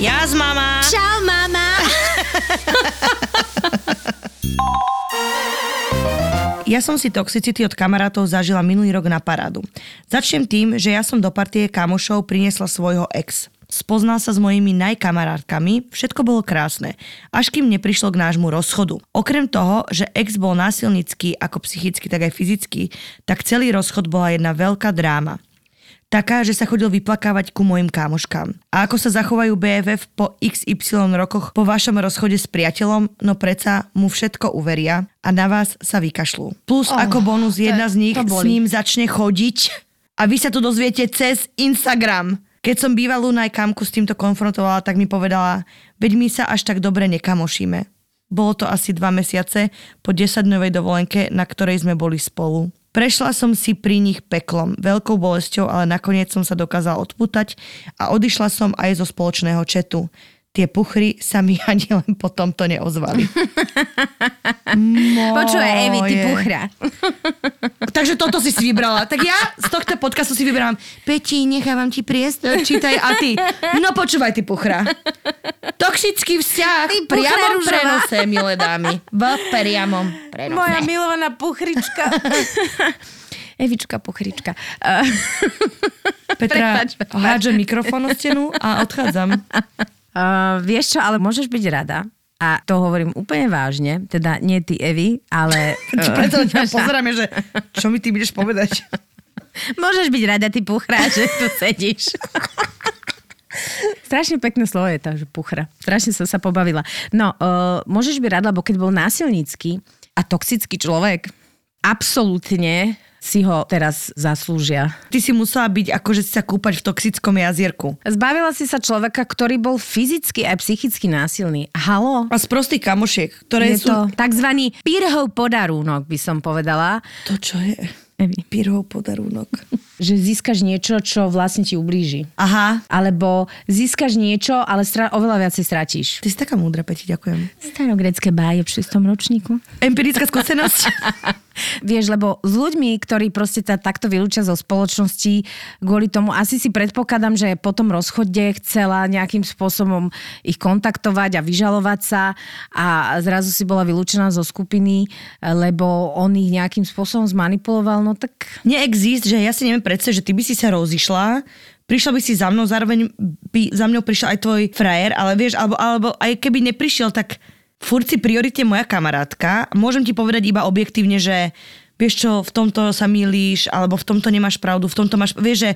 Speaker 1: Jas, mama.
Speaker 3: Čau, mama.
Speaker 1: Ja som si toxicity od kamarátov zažila minulý rok na parádu. Začnem tým, že ja som do partie kamošov priniesla svojho ex. Spoznal sa s mojimi najkamarátkami, všetko bolo krásne, až kým neprišlo k nášmu rozchodu. Okrem toho, že ex bol násilnický ako psychicky, tak aj fyzicky, tak celý rozchod bola jedna veľká dráma taká, že sa chodil vyplakávať ku mojim kámoškám. A ako sa zachovajú BFF po XY rokoch po vašom rozchode s priateľom, no predsa mu všetko uveria a na vás sa vykašľú. Plus oh, ako bonus jedna z nich s ním začne chodiť a vy sa to dozviete cez Instagram. Keď som bývalú najkamku s týmto konfrontovala, tak mi povedala, veď my sa až tak dobre nekamošíme. Bolo to asi dva mesiace po 10-dňovej dovolenke, na ktorej sme boli spolu. Prešla som si pri nich peklom, veľkou bolesťou, ale nakoniec som sa dokázala odputať a odišla som aj zo spoločného četu. Tie puchry sa mi [laughs] ani len potom to neozvali. [laughs]
Speaker 2: Počuje, Evi, ty puchra. [laughs]
Speaker 1: Takže toto si si vybrala. Tak ja z tohto podcastu si vyberám. Peti, nechávam ti priestor, čítaj a ty. No počúvaj, ty puchra. Toxický vzťah v priamom prenose, milé dámy. V priamom prenose.
Speaker 2: Moja milovaná puchrička. Evička puchrička.
Speaker 1: Petra, hádže mikrofón o stenu a odchádzam.
Speaker 2: Uh, vieš čo, ale môžeš byť rada, a to hovorím úplne vážne, teda nie ty Evi, ale... [laughs]
Speaker 1: Preto ťa pozeráme, že čo mi ty budeš povedať? [laughs]
Speaker 2: Môžeš byť rada, ty puchrá, že tu sedíš. Strašne pekné slovo je tá, že puchra. Strašne som sa pobavila. No, uh, môžeš byť rada, lebo keď bol násilnícky a toxický človek, absolútne si ho teraz zaslúžia.
Speaker 1: Ty si musela byť akože sa kúpať v toxickom jazierku.
Speaker 2: Zbavila si sa človeka, ktorý bol fyzicky aj psychicky násilný. Halo?
Speaker 1: A z prostých kamošiek, ktoré
Speaker 2: Je
Speaker 1: sú...
Speaker 2: to takzvaný pírhov podarúnok, by som povedala.
Speaker 1: To čo je?
Speaker 2: Evi.
Speaker 1: Pírhov podarúnok. [laughs]
Speaker 2: Že získaš niečo, čo vlastne ti ublíži.
Speaker 1: Aha.
Speaker 2: Alebo získaš niečo, ale stra- oveľa viacej stratíš.
Speaker 1: Ty si taká múdra, Peti, ďakujem.
Speaker 2: Starogrecké báje v 6. ročníku.
Speaker 1: Empirická skúsenosť. [laughs]
Speaker 2: Vieš, lebo s ľuďmi, ktorí proste sa takto vylúčia zo spoločnosti, kvôli tomu asi si predpokladám, že po tom rozchode chcela nejakým spôsobom ich kontaktovať a vyžalovať sa a zrazu si bola vylúčená zo skupiny, lebo on ich nejakým spôsobom zmanipuloval, no tak
Speaker 1: Neexist, že ja si neviem predstaviť, že ty by si sa rozišla, prišla by si za mnou, zároveň by za mnou prišiel aj tvoj frajer, ale vieš, alebo, alebo aj keby neprišiel, tak furt si prioritne moja kamarátka. Môžem ti povedať iba objektívne, že vieš čo, v tomto sa milíš, alebo v tomto nemáš pravdu, v tomto máš, vieš, že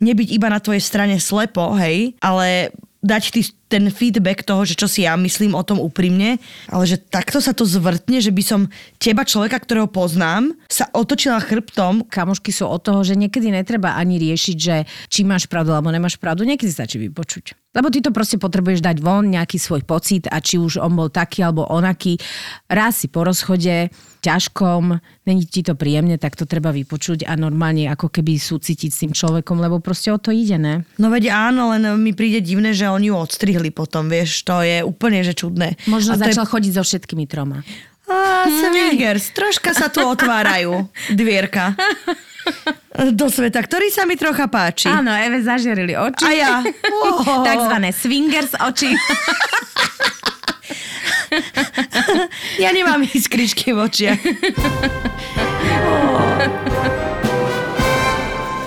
Speaker 1: nebyť iba na tvojej strane slepo, hej, ale dať ty ten feedback toho, že čo si ja myslím o tom úprimne, ale že takto sa to zvrtne, že by som teba, človeka, ktorého poznám, sa otočila chrbtom
Speaker 2: kamošky sú od toho, že niekedy netreba ani riešiť, že či máš pravdu alebo nemáš pravdu, niekedy stačí vypočuť. Lebo ty to proste potrebuješ dať von, nejaký svoj pocit a či už on bol taký alebo onaký. Raz si po rozchode, ťažkom, není ti to príjemne, tak to treba vypočuť a normálne ako keby súcitiť s tým človekom, lebo proste o to ide, ne?
Speaker 1: No veď áno, len mi príde divné, že oni ju odstrihli potom, vieš, to je úplne, že čudné.
Speaker 2: Možno
Speaker 1: A
Speaker 2: začal chodiť so všetkými troma.
Speaker 1: Je... Á, swingers, troška sa tu otvárajú dvierka do sveta, ktorý sa mi trocha páči.
Speaker 2: Áno, Eve zažerili oči.
Speaker 1: A ja. [laughs] Oh.
Speaker 2: Takzvané swingers oči. [laughs] [laughs]
Speaker 1: Ja nemám iskričky v očiach.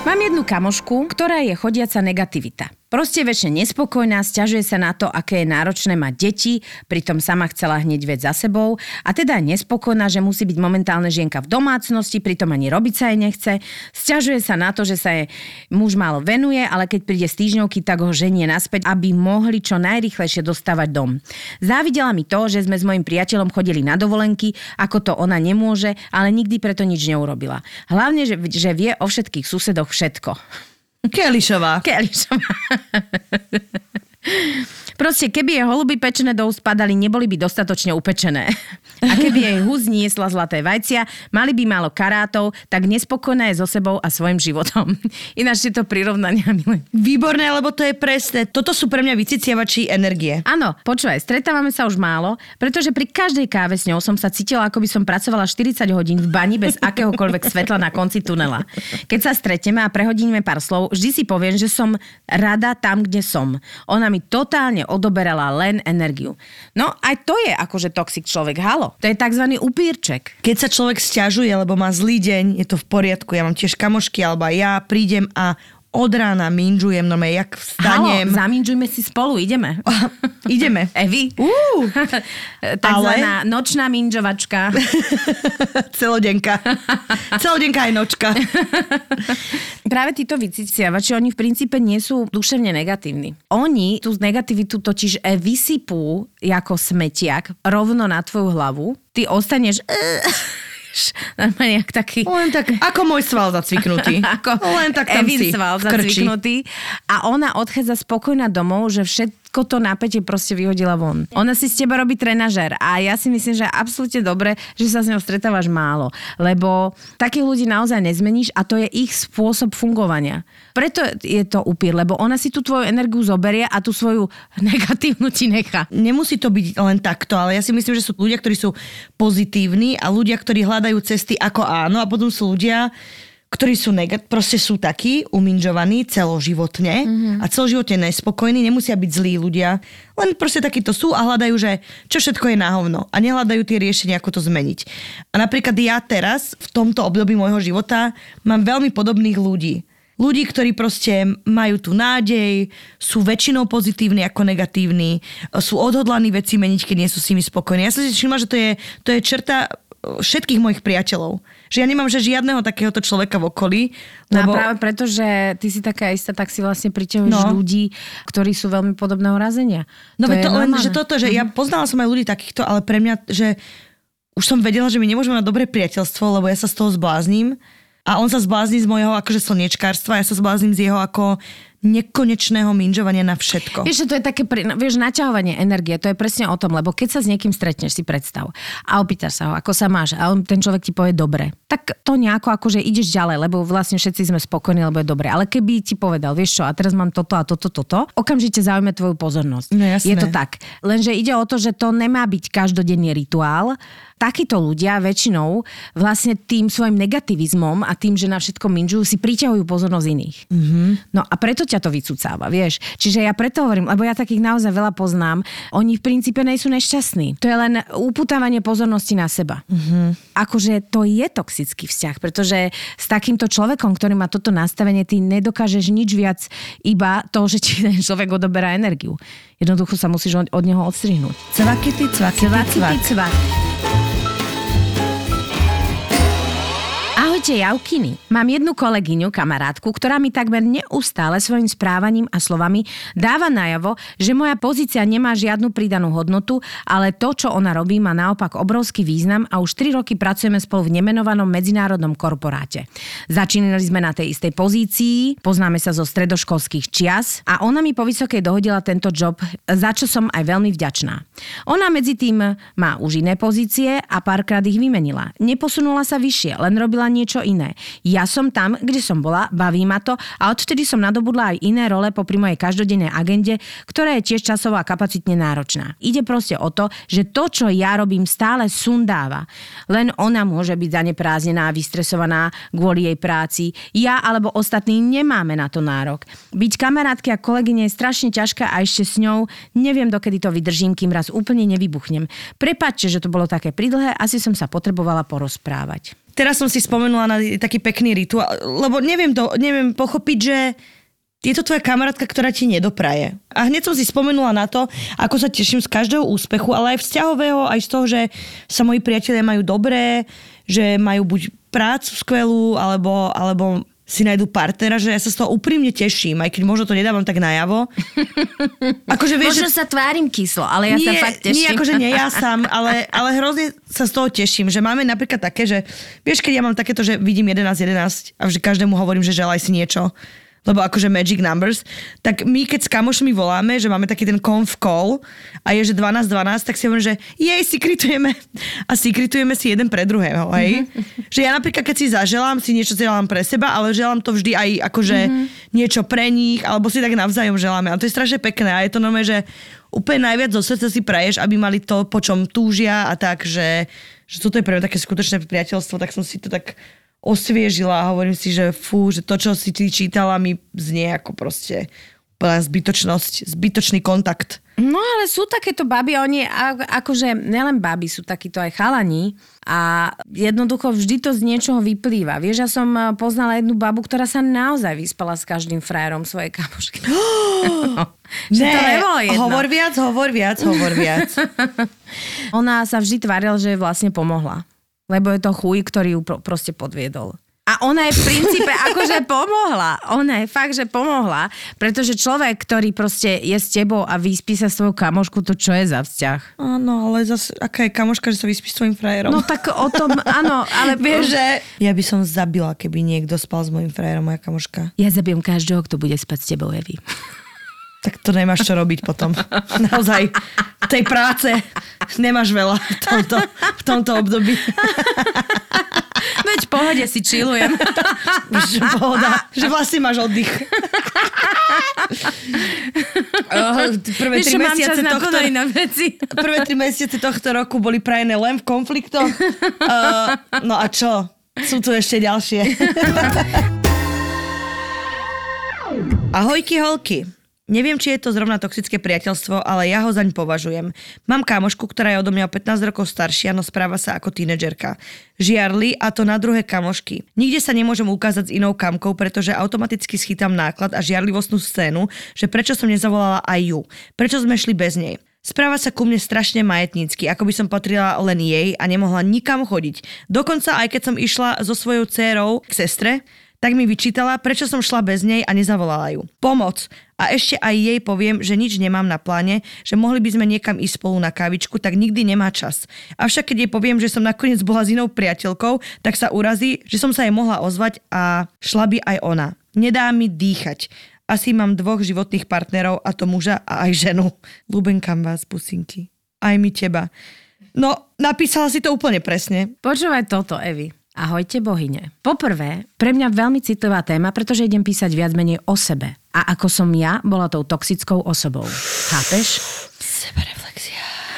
Speaker 2: Mám jednu kamošku, ktorá je chodiaca negativita. Proste väčšine nespokojná, stiažuje sa na to, aké je náročné mať deti, pritom sama chcela hneď vec za sebou a teda je nespokojná, že musí byť momentálne žienka v domácnosti, pritom ani robiť sa jej nechce. Stiažuje sa na to, že sa jej muž málo venuje, ale keď príde z týždňovky, tak ho ženie naspäť, aby mohli čo najrychlejšie dostávať dom. Závidela mi to, že sme s mojim priateľom chodili na dovolenky, ako to ona nemôže, ale nikdy preto nič neurobila. Hlavne, že, že vie o všetkých susedoch všetko.
Speaker 1: Kelišová.
Speaker 2: Kelišová. Proste, keby jej holuby pečené do úst padali, neboli by dostatočne upečené. A keby jej hus niesla zlaté vajcia, mali by málo karátov, tak nespokojná je so sebou a svojim životom. [laughs] Ináč tieto prirovnania milujem.
Speaker 1: Výborné, lebo to je presné. Toto sú pre mňa vyciciavači energie.
Speaker 2: Áno, počúvaj, stretávame sa už málo, pretože pri každej káve s ňou som sa cítila, ako by som pracovala 40 hodín v bani bez [laughs] akéhokoľvek svetla na konci tunela. Keď sa stretneme a prehodíme pár slov, vždy si poviem, že som rada tam, kde som. Ona mi totálne odoberala len energiu. No aj to je akože toxic človek, halo. To je tzv. upírček.
Speaker 1: Keď sa človek stiažuje, lebo má zlý deň, je to v poriadku. Ja mám tiež kamošky, alebo ja prídem a od rána minžujem, no jak vstanem.
Speaker 2: Halo, zaminžujme si spolu, ideme.
Speaker 1: Ideme. [laughs]
Speaker 2: Evi.
Speaker 1: Uh, [laughs]
Speaker 2: Takzvaná nočná minžovačka. [laughs]
Speaker 1: celodenka. Celodenka aj nočka.
Speaker 2: Práve títo vyciciavači, oni v princípe nie sú duševne negatívni. Oni tú negativitu totiž e, vysypú ako smetiak rovno na tvoju hlavu. Ty ostaneš... Normálne jak taký...
Speaker 1: Len tak, ako môj sval zacviknutý. [laughs]
Speaker 2: ako
Speaker 1: Len tak tam
Speaker 2: Evin
Speaker 1: si
Speaker 2: sval zacviknutý. A ona odchádza spokojná domov, že všetko to napätie proste vyhodila von. Ona si z teba robí trenažer a ja si myslím, že absolútne dobre, že sa s ňou stretávaš málo. Lebo takých ľudí naozaj nezmeníš a to je ich spôsob fungovania. Preto je to upír, lebo ona si tú tvoju energiu zoberie a tú svoju [laughs] negatívnu ti nechá.
Speaker 1: Nemusí to byť len takto, ale ja si myslím, že sú ľudia, ktorí sú pozitívni a ľudia, ktorí hľadajú cesty ako áno a potom sú ľudia, ktorí sú negat, proste sú takí uminžovaní celoživotne mm-hmm. a celoživotne nespokojní, nemusia byť zlí ľudia, len proste takíto sú a hľadajú, že čo všetko je na hovno a nehľadajú tie riešenia, ako to zmeniť. A napríklad ja teraz, v tomto období môjho života, mám veľmi podobných ľudí. Ľudí, ktorí proste majú tú nádej, sú väčšinou pozitívni ako negatívni, sú odhodlaní veci meniť, keď nie sú s nimi spokojní. Ja som si všimla, že to je, to je čerta všetkých mojich priateľov. Že ja nemám že žiadneho takéhoto človeka v okolí.
Speaker 2: No
Speaker 1: Lebo...
Speaker 2: a práve preto, že ty si taká istá, tak si vlastne priťahuješ
Speaker 1: No.
Speaker 2: ľudí, ktorí sú veľmi podobného razenia.
Speaker 1: No
Speaker 2: to
Speaker 1: to len, že toto, že ja poznala som aj ľudí takýchto, ale pre mňa, že už som vedela, že my nemôžeme mať dobré priateľstvo, lebo ja sa z toho zblázním. A on sa zblázni z mojho akože slniečkárstva, ja sa zbláznim z jeho ako nekonečného minžovania na všetko.
Speaker 2: Vieš, to je také, no, vieš, naťahovanie energie, to je presne o tom, lebo keď sa s niekým stretneš, si predstav a opýtaš sa ho, ako sa máš a on, ten človek ti povie dobre, tak to nejako akože ideš ďalej, lebo vlastne všetci sme spokojní, lebo je dobre. Ale keby ti povedal, vieš čo, a teraz mám toto a toto, toto, okamžite zaujme tvoju pozornosť.
Speaker 1: No jasné.
Speaker 2: je to tak. Lenže ide o to, že to nemá byť každodenný rituál. Takíto ľudia väčšinou vlastne tým svojim negativizmom a tým, že na všetko minžujú, si priťahujú pozornosť iných. Mm-hmm. No a preto ťa to vycúcáva, vieš. Čiže ja preto hovorím, lebo ja takých naozaj veľa poznám, oni v princípe nejsú nešťastní. To je len upútavanie pozornosti na seba. Mm-hmm. Akože to je toxický vzťah, pretože s takýmto človekom, ktorý má toto nastavenie, ty nedokážeš nič viac, iba to, že ti [laughs] ten človek odoberá energiu. Jednoducho sa musíš od, od neho odstrihnúť.
Speaker 1: Cvakity, cvakity, cvak.
Speaker 2: cvak. Ahojte, Javkiny. Mám jednu kolegyňu, kamarátku, ktorá mi takmer neustále svojim správaním a slovami dáva najavo, že moja pozícia nemá žiadnu pridanú hodnotu, ale to, čo ona robí, má naopak obrovský význam a už 3 roky pracujeme spolu v nemenovanom medzinárodnom korporáte. Začínali sme na tej istej pozícii, poznáme sa zo stredoškolských čias a ona mi po vysokej dohodila tento job, za čo som aj veľmi vďačná. Ona medzi tým má už iné pozície a párkrát ich vymenila. Neposunula sa vyššie, len robila niečo iné. Ja som tam, kde som bola, baví ma to a odvtedy som nadobudla aj iné role popri mojej každodennej agende, ktorá je tiež časovo a kapacitne náročná. Ide proste o to, že to, čo ja robím, stále sundáva. Len ona môže byť zaneprázdnená a vystresovaná kvôli jej práci. Ja alebo ostatní nemáme na to nárok. Byť kamarátky a kolegyne je strašne ťažké a ešte s ňou neviem, dokedy to vydržím, kým raz úplne nevybuchnem. Prepačte, že to bolo také pridlhé, asi som sa potrebovala porozprávať.
Speaker 1: Teraz som si spomenula na taký pekný rituál, lebo neviem, to, neviem pochopiť, že je to tvoja kamarátka, ktorá ti nedopraje. A hneď som si spomenula na to, ako sa teším z každého úspechu, ale aj vzťahového, aj z toho, že sa moji priatelia majú dobré, že majú buď prácu skvelú, alebo, alebo si nájdu partnera, že ja sa z toho úprimne teším, aj keď možno to nedávam tak najavo. [laughs] Akože vieš,
Speaker 2: Možno
Speaker 1: že...
Speaker 2: sa tvárim kyslo, ale ja
Speaker 1: nie,
Speaker 2: sa fakt teším.
Speaker 1: Nie, akože nie ja [laughs] sám, ale, ale hrozne sa z toho teším, že máme napríklad také, že vieš, keď ja mám takéto, že vidím 11-11 a že každému hovorím, že želaj si niečo, lebo akože magic numbers, tak my keď s kamošmi voláme, že máme taký ten conf call a je, že 12-12, tak si hovorím, že jej, secretujeme. A secretujeme si jeden pre druhého, hej. že ja napríklad, keď si zaželám, si niečo želám pre seba, ale želám to vždy aj akože niečo pre nich, alebo si tak navzájom želáme. A to je strašne pekné. A je to normálne, že úplne najviac zo srdca si praješ, aby mali to, po čom túžia a tak, že, že toto je pre mňa také skutočné priateľstvo, tak som si to tak osviežila a hovorím si, že fú, že to, čo si ty čítala, mi znie ako proste úplná zbytočnosť, zbytočný kontakt.
Speaker 2: No ale sú takéto baby, oni akože nelen baby, sú takíto aj chalani a jednoducho vždy to z niečoho vyplýva. Vieš, ja som eh, poznala jednu babu, ktorá sa naozaj vyspala s každým frajerom svojej kamošky. [gasps] [laughs] Že to nebolo jedno.
Speaker 1: hovor viac, hovor viac, hovor viac. [laughs]
Speaker 2: Ona sa vždy tvárila, že vlastne pomohla. Lebo je to chuj, ktorý ju pro- proste podviedol. A ona je v princípe [laughs] akože pomohla. Ona je fakt, že pomohla. Pretože človek, ktorý proste je s tebou a vyspí sa s tvojou kamošku, to čo je za vzťah?
Speaker 1: Áno, ale zase, aká je kamoška, že sa vyspí s tvojim frajerom?
Speaker 2: No tak o tom, áno, ale [laughs]
Speaker 1: Vieš, že... Ja by som zabila, keby niekto spal s mojim frajerom, moja kamoška.
Speaker 2: Ja zabijem každého, kto bude spať s tebou, Evi.
Speaker 1: Tak to nemáš čo robiť potom. [laughs] Naozaj, tej práce nemáš veľa v tomto, v tomto období. [laughs]
Speaker 2: Veď pohode si chillujem.
Speaker 1: Že pohoda, že vlastne máš oddych. [laughs] Oh, Prvé
Speaker 2: Vieš,
Speaker 1: tri mesiace
Speaker 2: na
Speaker 1: tohto,
Speaker 2: iné veci.
Speaker 1: prvé tri mesiace tohto roku boli prajené len v konfliktoch. Uh, no a čo? Sú tu ešte ďalšie. Ahojky holky. Neviem, či je to zrovna toxické priateľstvo, ale ja ho zaň považujem. Mám kámošku, ktorá je odo mňa o 15 rokov staršia, no správa sa ako tínedžerka. Žiarli a to na druhé kamošky. Nikde sa nemôžem ukázať s inou kamkou, pretože automaticky schytám náklad a žiarlivostnú scénu, že prečo som nezavolala aj ju. Prečo sme šli bez nej. Správa sa ku mne strašne majetnícky, ako by som patrila len jej a nemohla nikam chodiť. Dokonca aj keď som išla so svojou dcérou k sestre, tak mi vyčítala, prečo som šla bez nej a nezavolala ju. Pomoc! A ešte aj jej poviem, že nič nemám na pláne, že mohli by sme niekam ísť spolu na kávičku, tak nikdy nemá čas. Avšak keď jej poviem, že som nakoniec bola s inou priateľkou, tak sa urazí, že som sa jej mohla ozvať a šla by aj ona. Nedá mi dýchať. Asi mám dvoch životných partnerov, a to muža a aj ženu. Lubenkam vás, pusinky. Aj mi teba. No, napísala si to úplne presne.
Speaker 2: Počúvaj toto, Evi. Ahojte bohyne. Poprvé, pre mňa veľmi citlivá téma, pretože idem písať viac menej o sebe. A ako som ja bola tou toxickou osobou. Chápeš?
Speaker 1: Sebereflexia.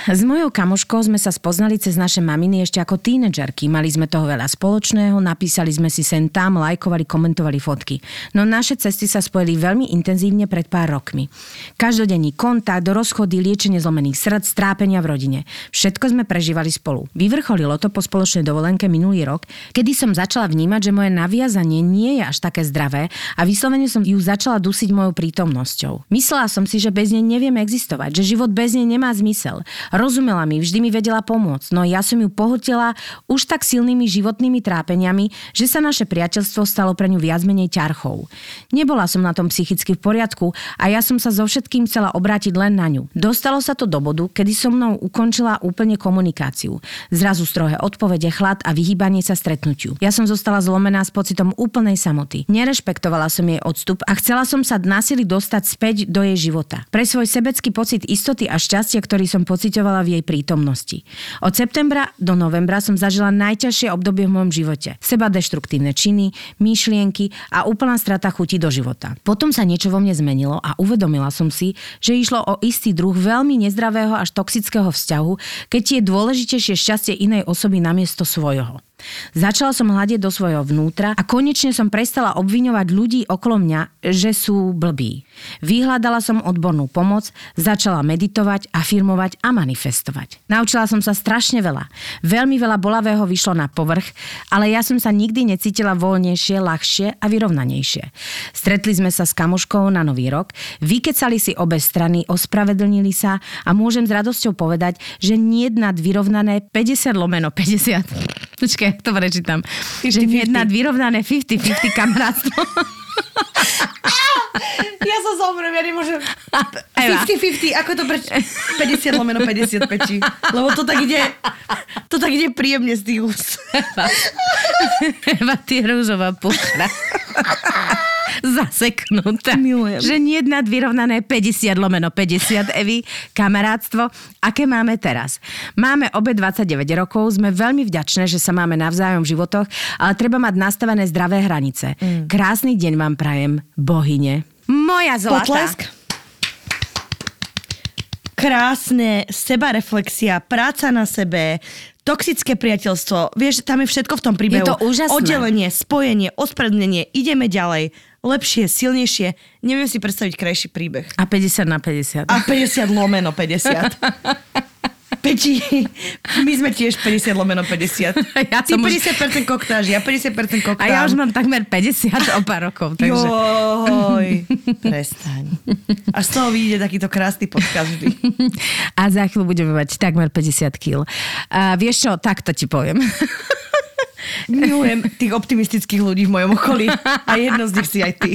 Speaker 1: [laughs]
Speaker 2: S mojou kamoškou sme sa spoznali cez naše maminy ešte ako tínedžerky. Mali sme toho veľa spoločného, napísali sme si sen tam, lajkovali, komentovali fotky. No naše cesty sa spojili veľmi intenzívne pred pár rokmi. Každodenný kontakt, rozchody, liečenie zlomených srdc, trápenia v rodine. Všetko sme prežívali spolu. Vyvrcholilo to po spoločnej dovolenke minulý rok, kedy som začala vnímať, že moje naviazanie nie je až také zdravé a vyslovene som ju začala dusiť mojou prítomnosťou. Myslela som si, že bez nej nevieme existovať, že život bez nej nemá zmysel. Rozumela mi, vždy mi vedela pomôcť, no ja som ju pohotila už tak silnými životnými trápeniami, že sa naše priateľstvo stalo pre ňu viac menej ťarchou. Nebola som na tom psychicky v poriadku a ja som sa so všetkým chcela obrátiť len na ňu. Dostalo sa to do bodu, kedy so mnou ukončila úplne komunikáciu. Zrazu strohé odpovede, chlad a vyhýbanie sa stretnutiu. Ja som zostala zlomená s pocitom úplnej samoty. Nerešpektovala som jej odstup a chcela som sa násily dostať späť do jej života. Pre svoj sebecký pocit istoty a šťastia, ktorý som pocitovala pociťovala v jej prítomnosti. Od septembra do novembra som zažila najťažšie obdobie v mojom živote. Seba deštruktívne činy, myšlienky a úplná strata chuti do života. Potom sa niečo vo mne zmenilo a uvedomila som si, že išlo o istý druh veľmi nezdravého až toxického vzťahu, keď je dôležitejšie šťastie inej osoby namiesto svojho. Začala som hľadiť do svojho vnútra a konečne som prestala obviňovať ľudí okolo mňa, že sú blbí. Vyhľadala som odbornú pomoc, začala meditovať, afirmovať a manifestovať. Naučila som sa strašne veľa. Veľmi veľa bolavého vyšlo na povrch, ale ja som sa nikdy necítila voľnejšie, ľahšie a vyrovnanejšie. Stretli sme sa s kamoškou na Nový rok, vykecali si obe strany, ospravedlnili sa a môžem s radosťou povedať, že nie nad vyrovnané 50 lomeno 50. Počkaj, jak [laughs] to prečítam.
Speaker 1: 50-50.
Speaker 2: Že nie nad vyrovnané 50-50 kamarátstvo. [laughs]
Speaker 1: Ja sa zomrem, ja nemôžem. [laughs]
Speaker 2: Eva.
Speaker 1: 50-50, ako to preč... 50 lomeno 50 pečí. Lebo to tak ide, to tak ide príjemne z tých úst.
Speaker 2: Eva, ty rúžová puchra. [laughs] Zaseknutá.
Speaker 1: Milujem.
Speaker 2: Že nie nad vyrovnané 50 lomeno 50 Evy, kamarátstvo. Aké máme teraz? Máme obe 29 rokov, sme veľmi vďačné, že sa máme navzájom v životoch, ale treba mať nastavené zdravé hranice. Mm. Krásny deň vám prajem, bohyne. Moja zlatá.
Speaker 1: Potlesk. Krásne, sebareflexia, práca na sebe, toxické priateľstvo. Vieš, tam je všetko v tom príbehu.
Speaker 2: Je to úžasné.
Speaker 1: Oddelenie, spojenie, ospravedlnenie, ideme ďalej. Lepšie, silnejšie. Neviem si predstaviť krajší príbeh.
Speaker 2: A 50 na 50.
Speaker 1: A 50 lomeno 50. [laughs] Peti, my sme tiež 50 lomeno 50.
Speaker 2: Ja
Speaker 1: Ty
Speaker 2: som už-
Speaker 1: 50% koktáž, ja 50% koktám.
Speaker 2: A ja už mám takmer 50 o pár rokov, takže...
Speaker 1: Joj, [laughs] prestaň. Až z toho vyjde takýto krásny podcast vždy. [laughs]
Speaker 2: A za chvíľu budeme mať takmer 50 kg. A vieš čo, takto ti poviem.
Speaker 1: Milujem tých optimistických ľudí v mojom okolí. A jedno z nich si aj ty.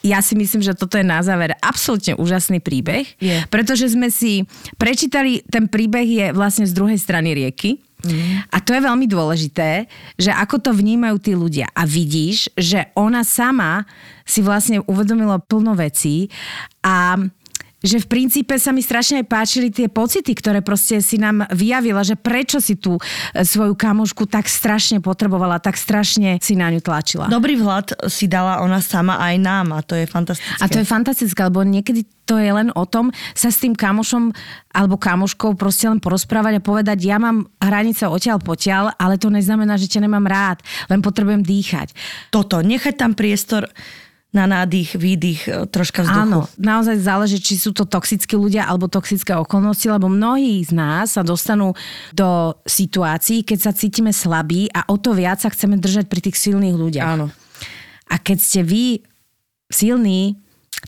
Speaker 2: Ja si myslím, že toto je na záver absolútne úžasný príbeh,
Speaker 1: Je.
Speaker 2: pretože sme si prečítali, ten príbeh je vlastne z druhej strany rieky.
Speaker 1: Mhm.
Speaker 2: A to je veľmi dôležité, že ako to vnímajú tí ľudia. A vidíš, že ona sama si vlastne uvedomila plno vecí a že v princípe sa mi strašne aj páčili tie pocity, ktoré proste si nám vyjavila, že prečo si tú e, svoju kamošku tak strašne potrebovala, tak strašne si na ňu tlačila.
Speaker 1: Dobrý vhľad si dala ona sama aj nám a to je fantastické.
Speaker 2: A to je fantastické, lebo niekedy to je len o tom sa s tým kamošom alebo kamoškou proste len porozprávať a povedať, ja mám hranice odtiaľ potiaľ, ale to neznamená, že ťa nemám rád, len potrebujem dýchať.
Speaker 1: Toto, nechať tam priestor na nádych, výdych, e, troška vzduchu.
Speaker 2: Áno, naozaj záleží, či sú to toxickí ľudia alebo toxické okolnosti, lebo mnohí z nás sa dostanú do situácií, keď sa cítime slabí a o to viac sa chceme držať pri tých silných ľuďach.
Speaker 1: Áno.
Speaker 2: A keď ste vy silní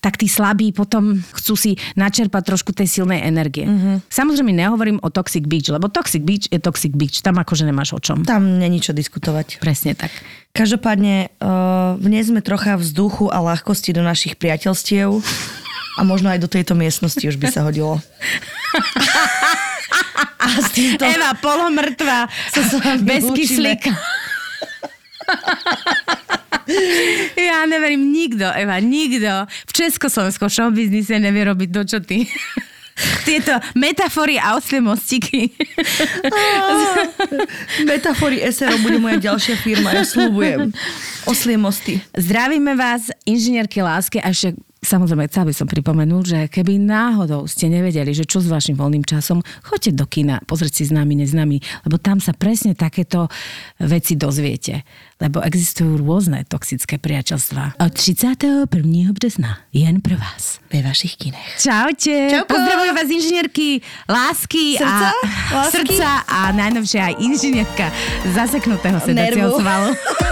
Speaker 2: tak tí slabí potom chcú si načerpať trošku tej silnej energie.
Speaker 1: Mhm.
Speaker 2: Samozrejme nehovorím o toxic beach, lebo toxic beach je toxic beach. Tam akože nemáš o čom.
Speaker 1: Tam není čo diskutovať.
Speaker 2: Presne tak.
Speaker 1: Každopádne uh, vniesme trocha vzduchu a ľahkosti do našich priateľstiev a možno aj do tejto miestnosti už by sa hodilo. [laughs] a s týmto
Speaker 2: Eva, polomrtvá,
Speaker 1: sa s
Speaker 2: bez kyslíka. [laughs] Ja neverím, nikto, Eva, nikto v československom showbiznise nevie robiť to, čo ty. [laughs] Tieto metafory a oslie mostiky.
Speaker 1: Metafory SRO bude moja ďalšia firma, ja slúbujem. Oslie mosty.
Speaker 2: Zdravíme vás, inžinierky lásky a ešte Samozrejme, chcel by som pripomenúť, že keby náhodou ste nevedeli, že čo s vašim voľným časom, choďte do kina, pozrieť si známy, neznámy, lebo tam sa presne takéto veci dozviete. Lebo existujú rôzne toxické priateľstvá. Od 31. března jen pro vás.
Speaker 1: Ve vašich kinech.
Speaker 2: Čaute.
Speaker 1: Čauko.
Speaker 2: Pozdravujem vás inžinierky lásky
Speaker 1: Srdca?
Speaker 2: a
Speaker 1: Lásky?
Speaker 2: srdca a najnovšie aj inžinierka zaseknutého sedacieho
Speaker 1: Nervu.
Speaker 2: svalu. [laughs]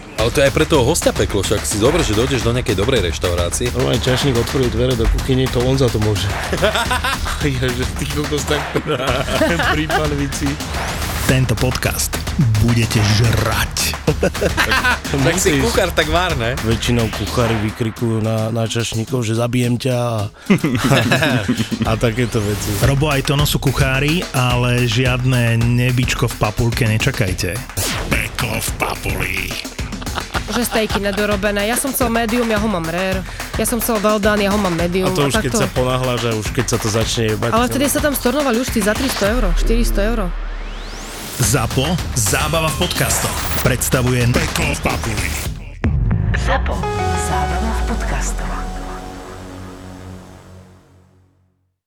Speaker 4: Ale to je aj pre toho hostia peklo, však si dobre, že dojdeš do nejakej dobrej reštaurácie.
Speaker 5: Normálne čašník otvoril dvere do kuchyne, to on za to môže. [laughs] ja, že ty kokos tak pri panvici.
Speaker 6: Tento podcast budete žrať.
Speaker 4: Tak si kuchár tak vár, ne?
Speaker 5: Väčšinou kuchári vykrikujú na, na čašníkov, že zabijem ťa a, a takéto veci.
Speaker 6: Robo aj Tono sú kuchári, ale žiadne nebičko v papulke nečakajte. Peklo v papuli.
Speaker 7: Že stejky nedorobené. Ja som chcel medium, ja ho mám rare. Ja som chcel well done, ja ho mám medium.
Speaker 5: A to už keď
Speaker 7: takto.
Speaker 5: sa ponáhľaš a už keď sa to začne jebať.
Speaker 7: Ale vtedy sa tam stornovali už za 300 euro, 400 euro.
Speaker 6: ZAPO, zábava v podcastoch. Predstavuje Peklo v papuli.
Speaker 8: Zapo. Zábrná v podcastov.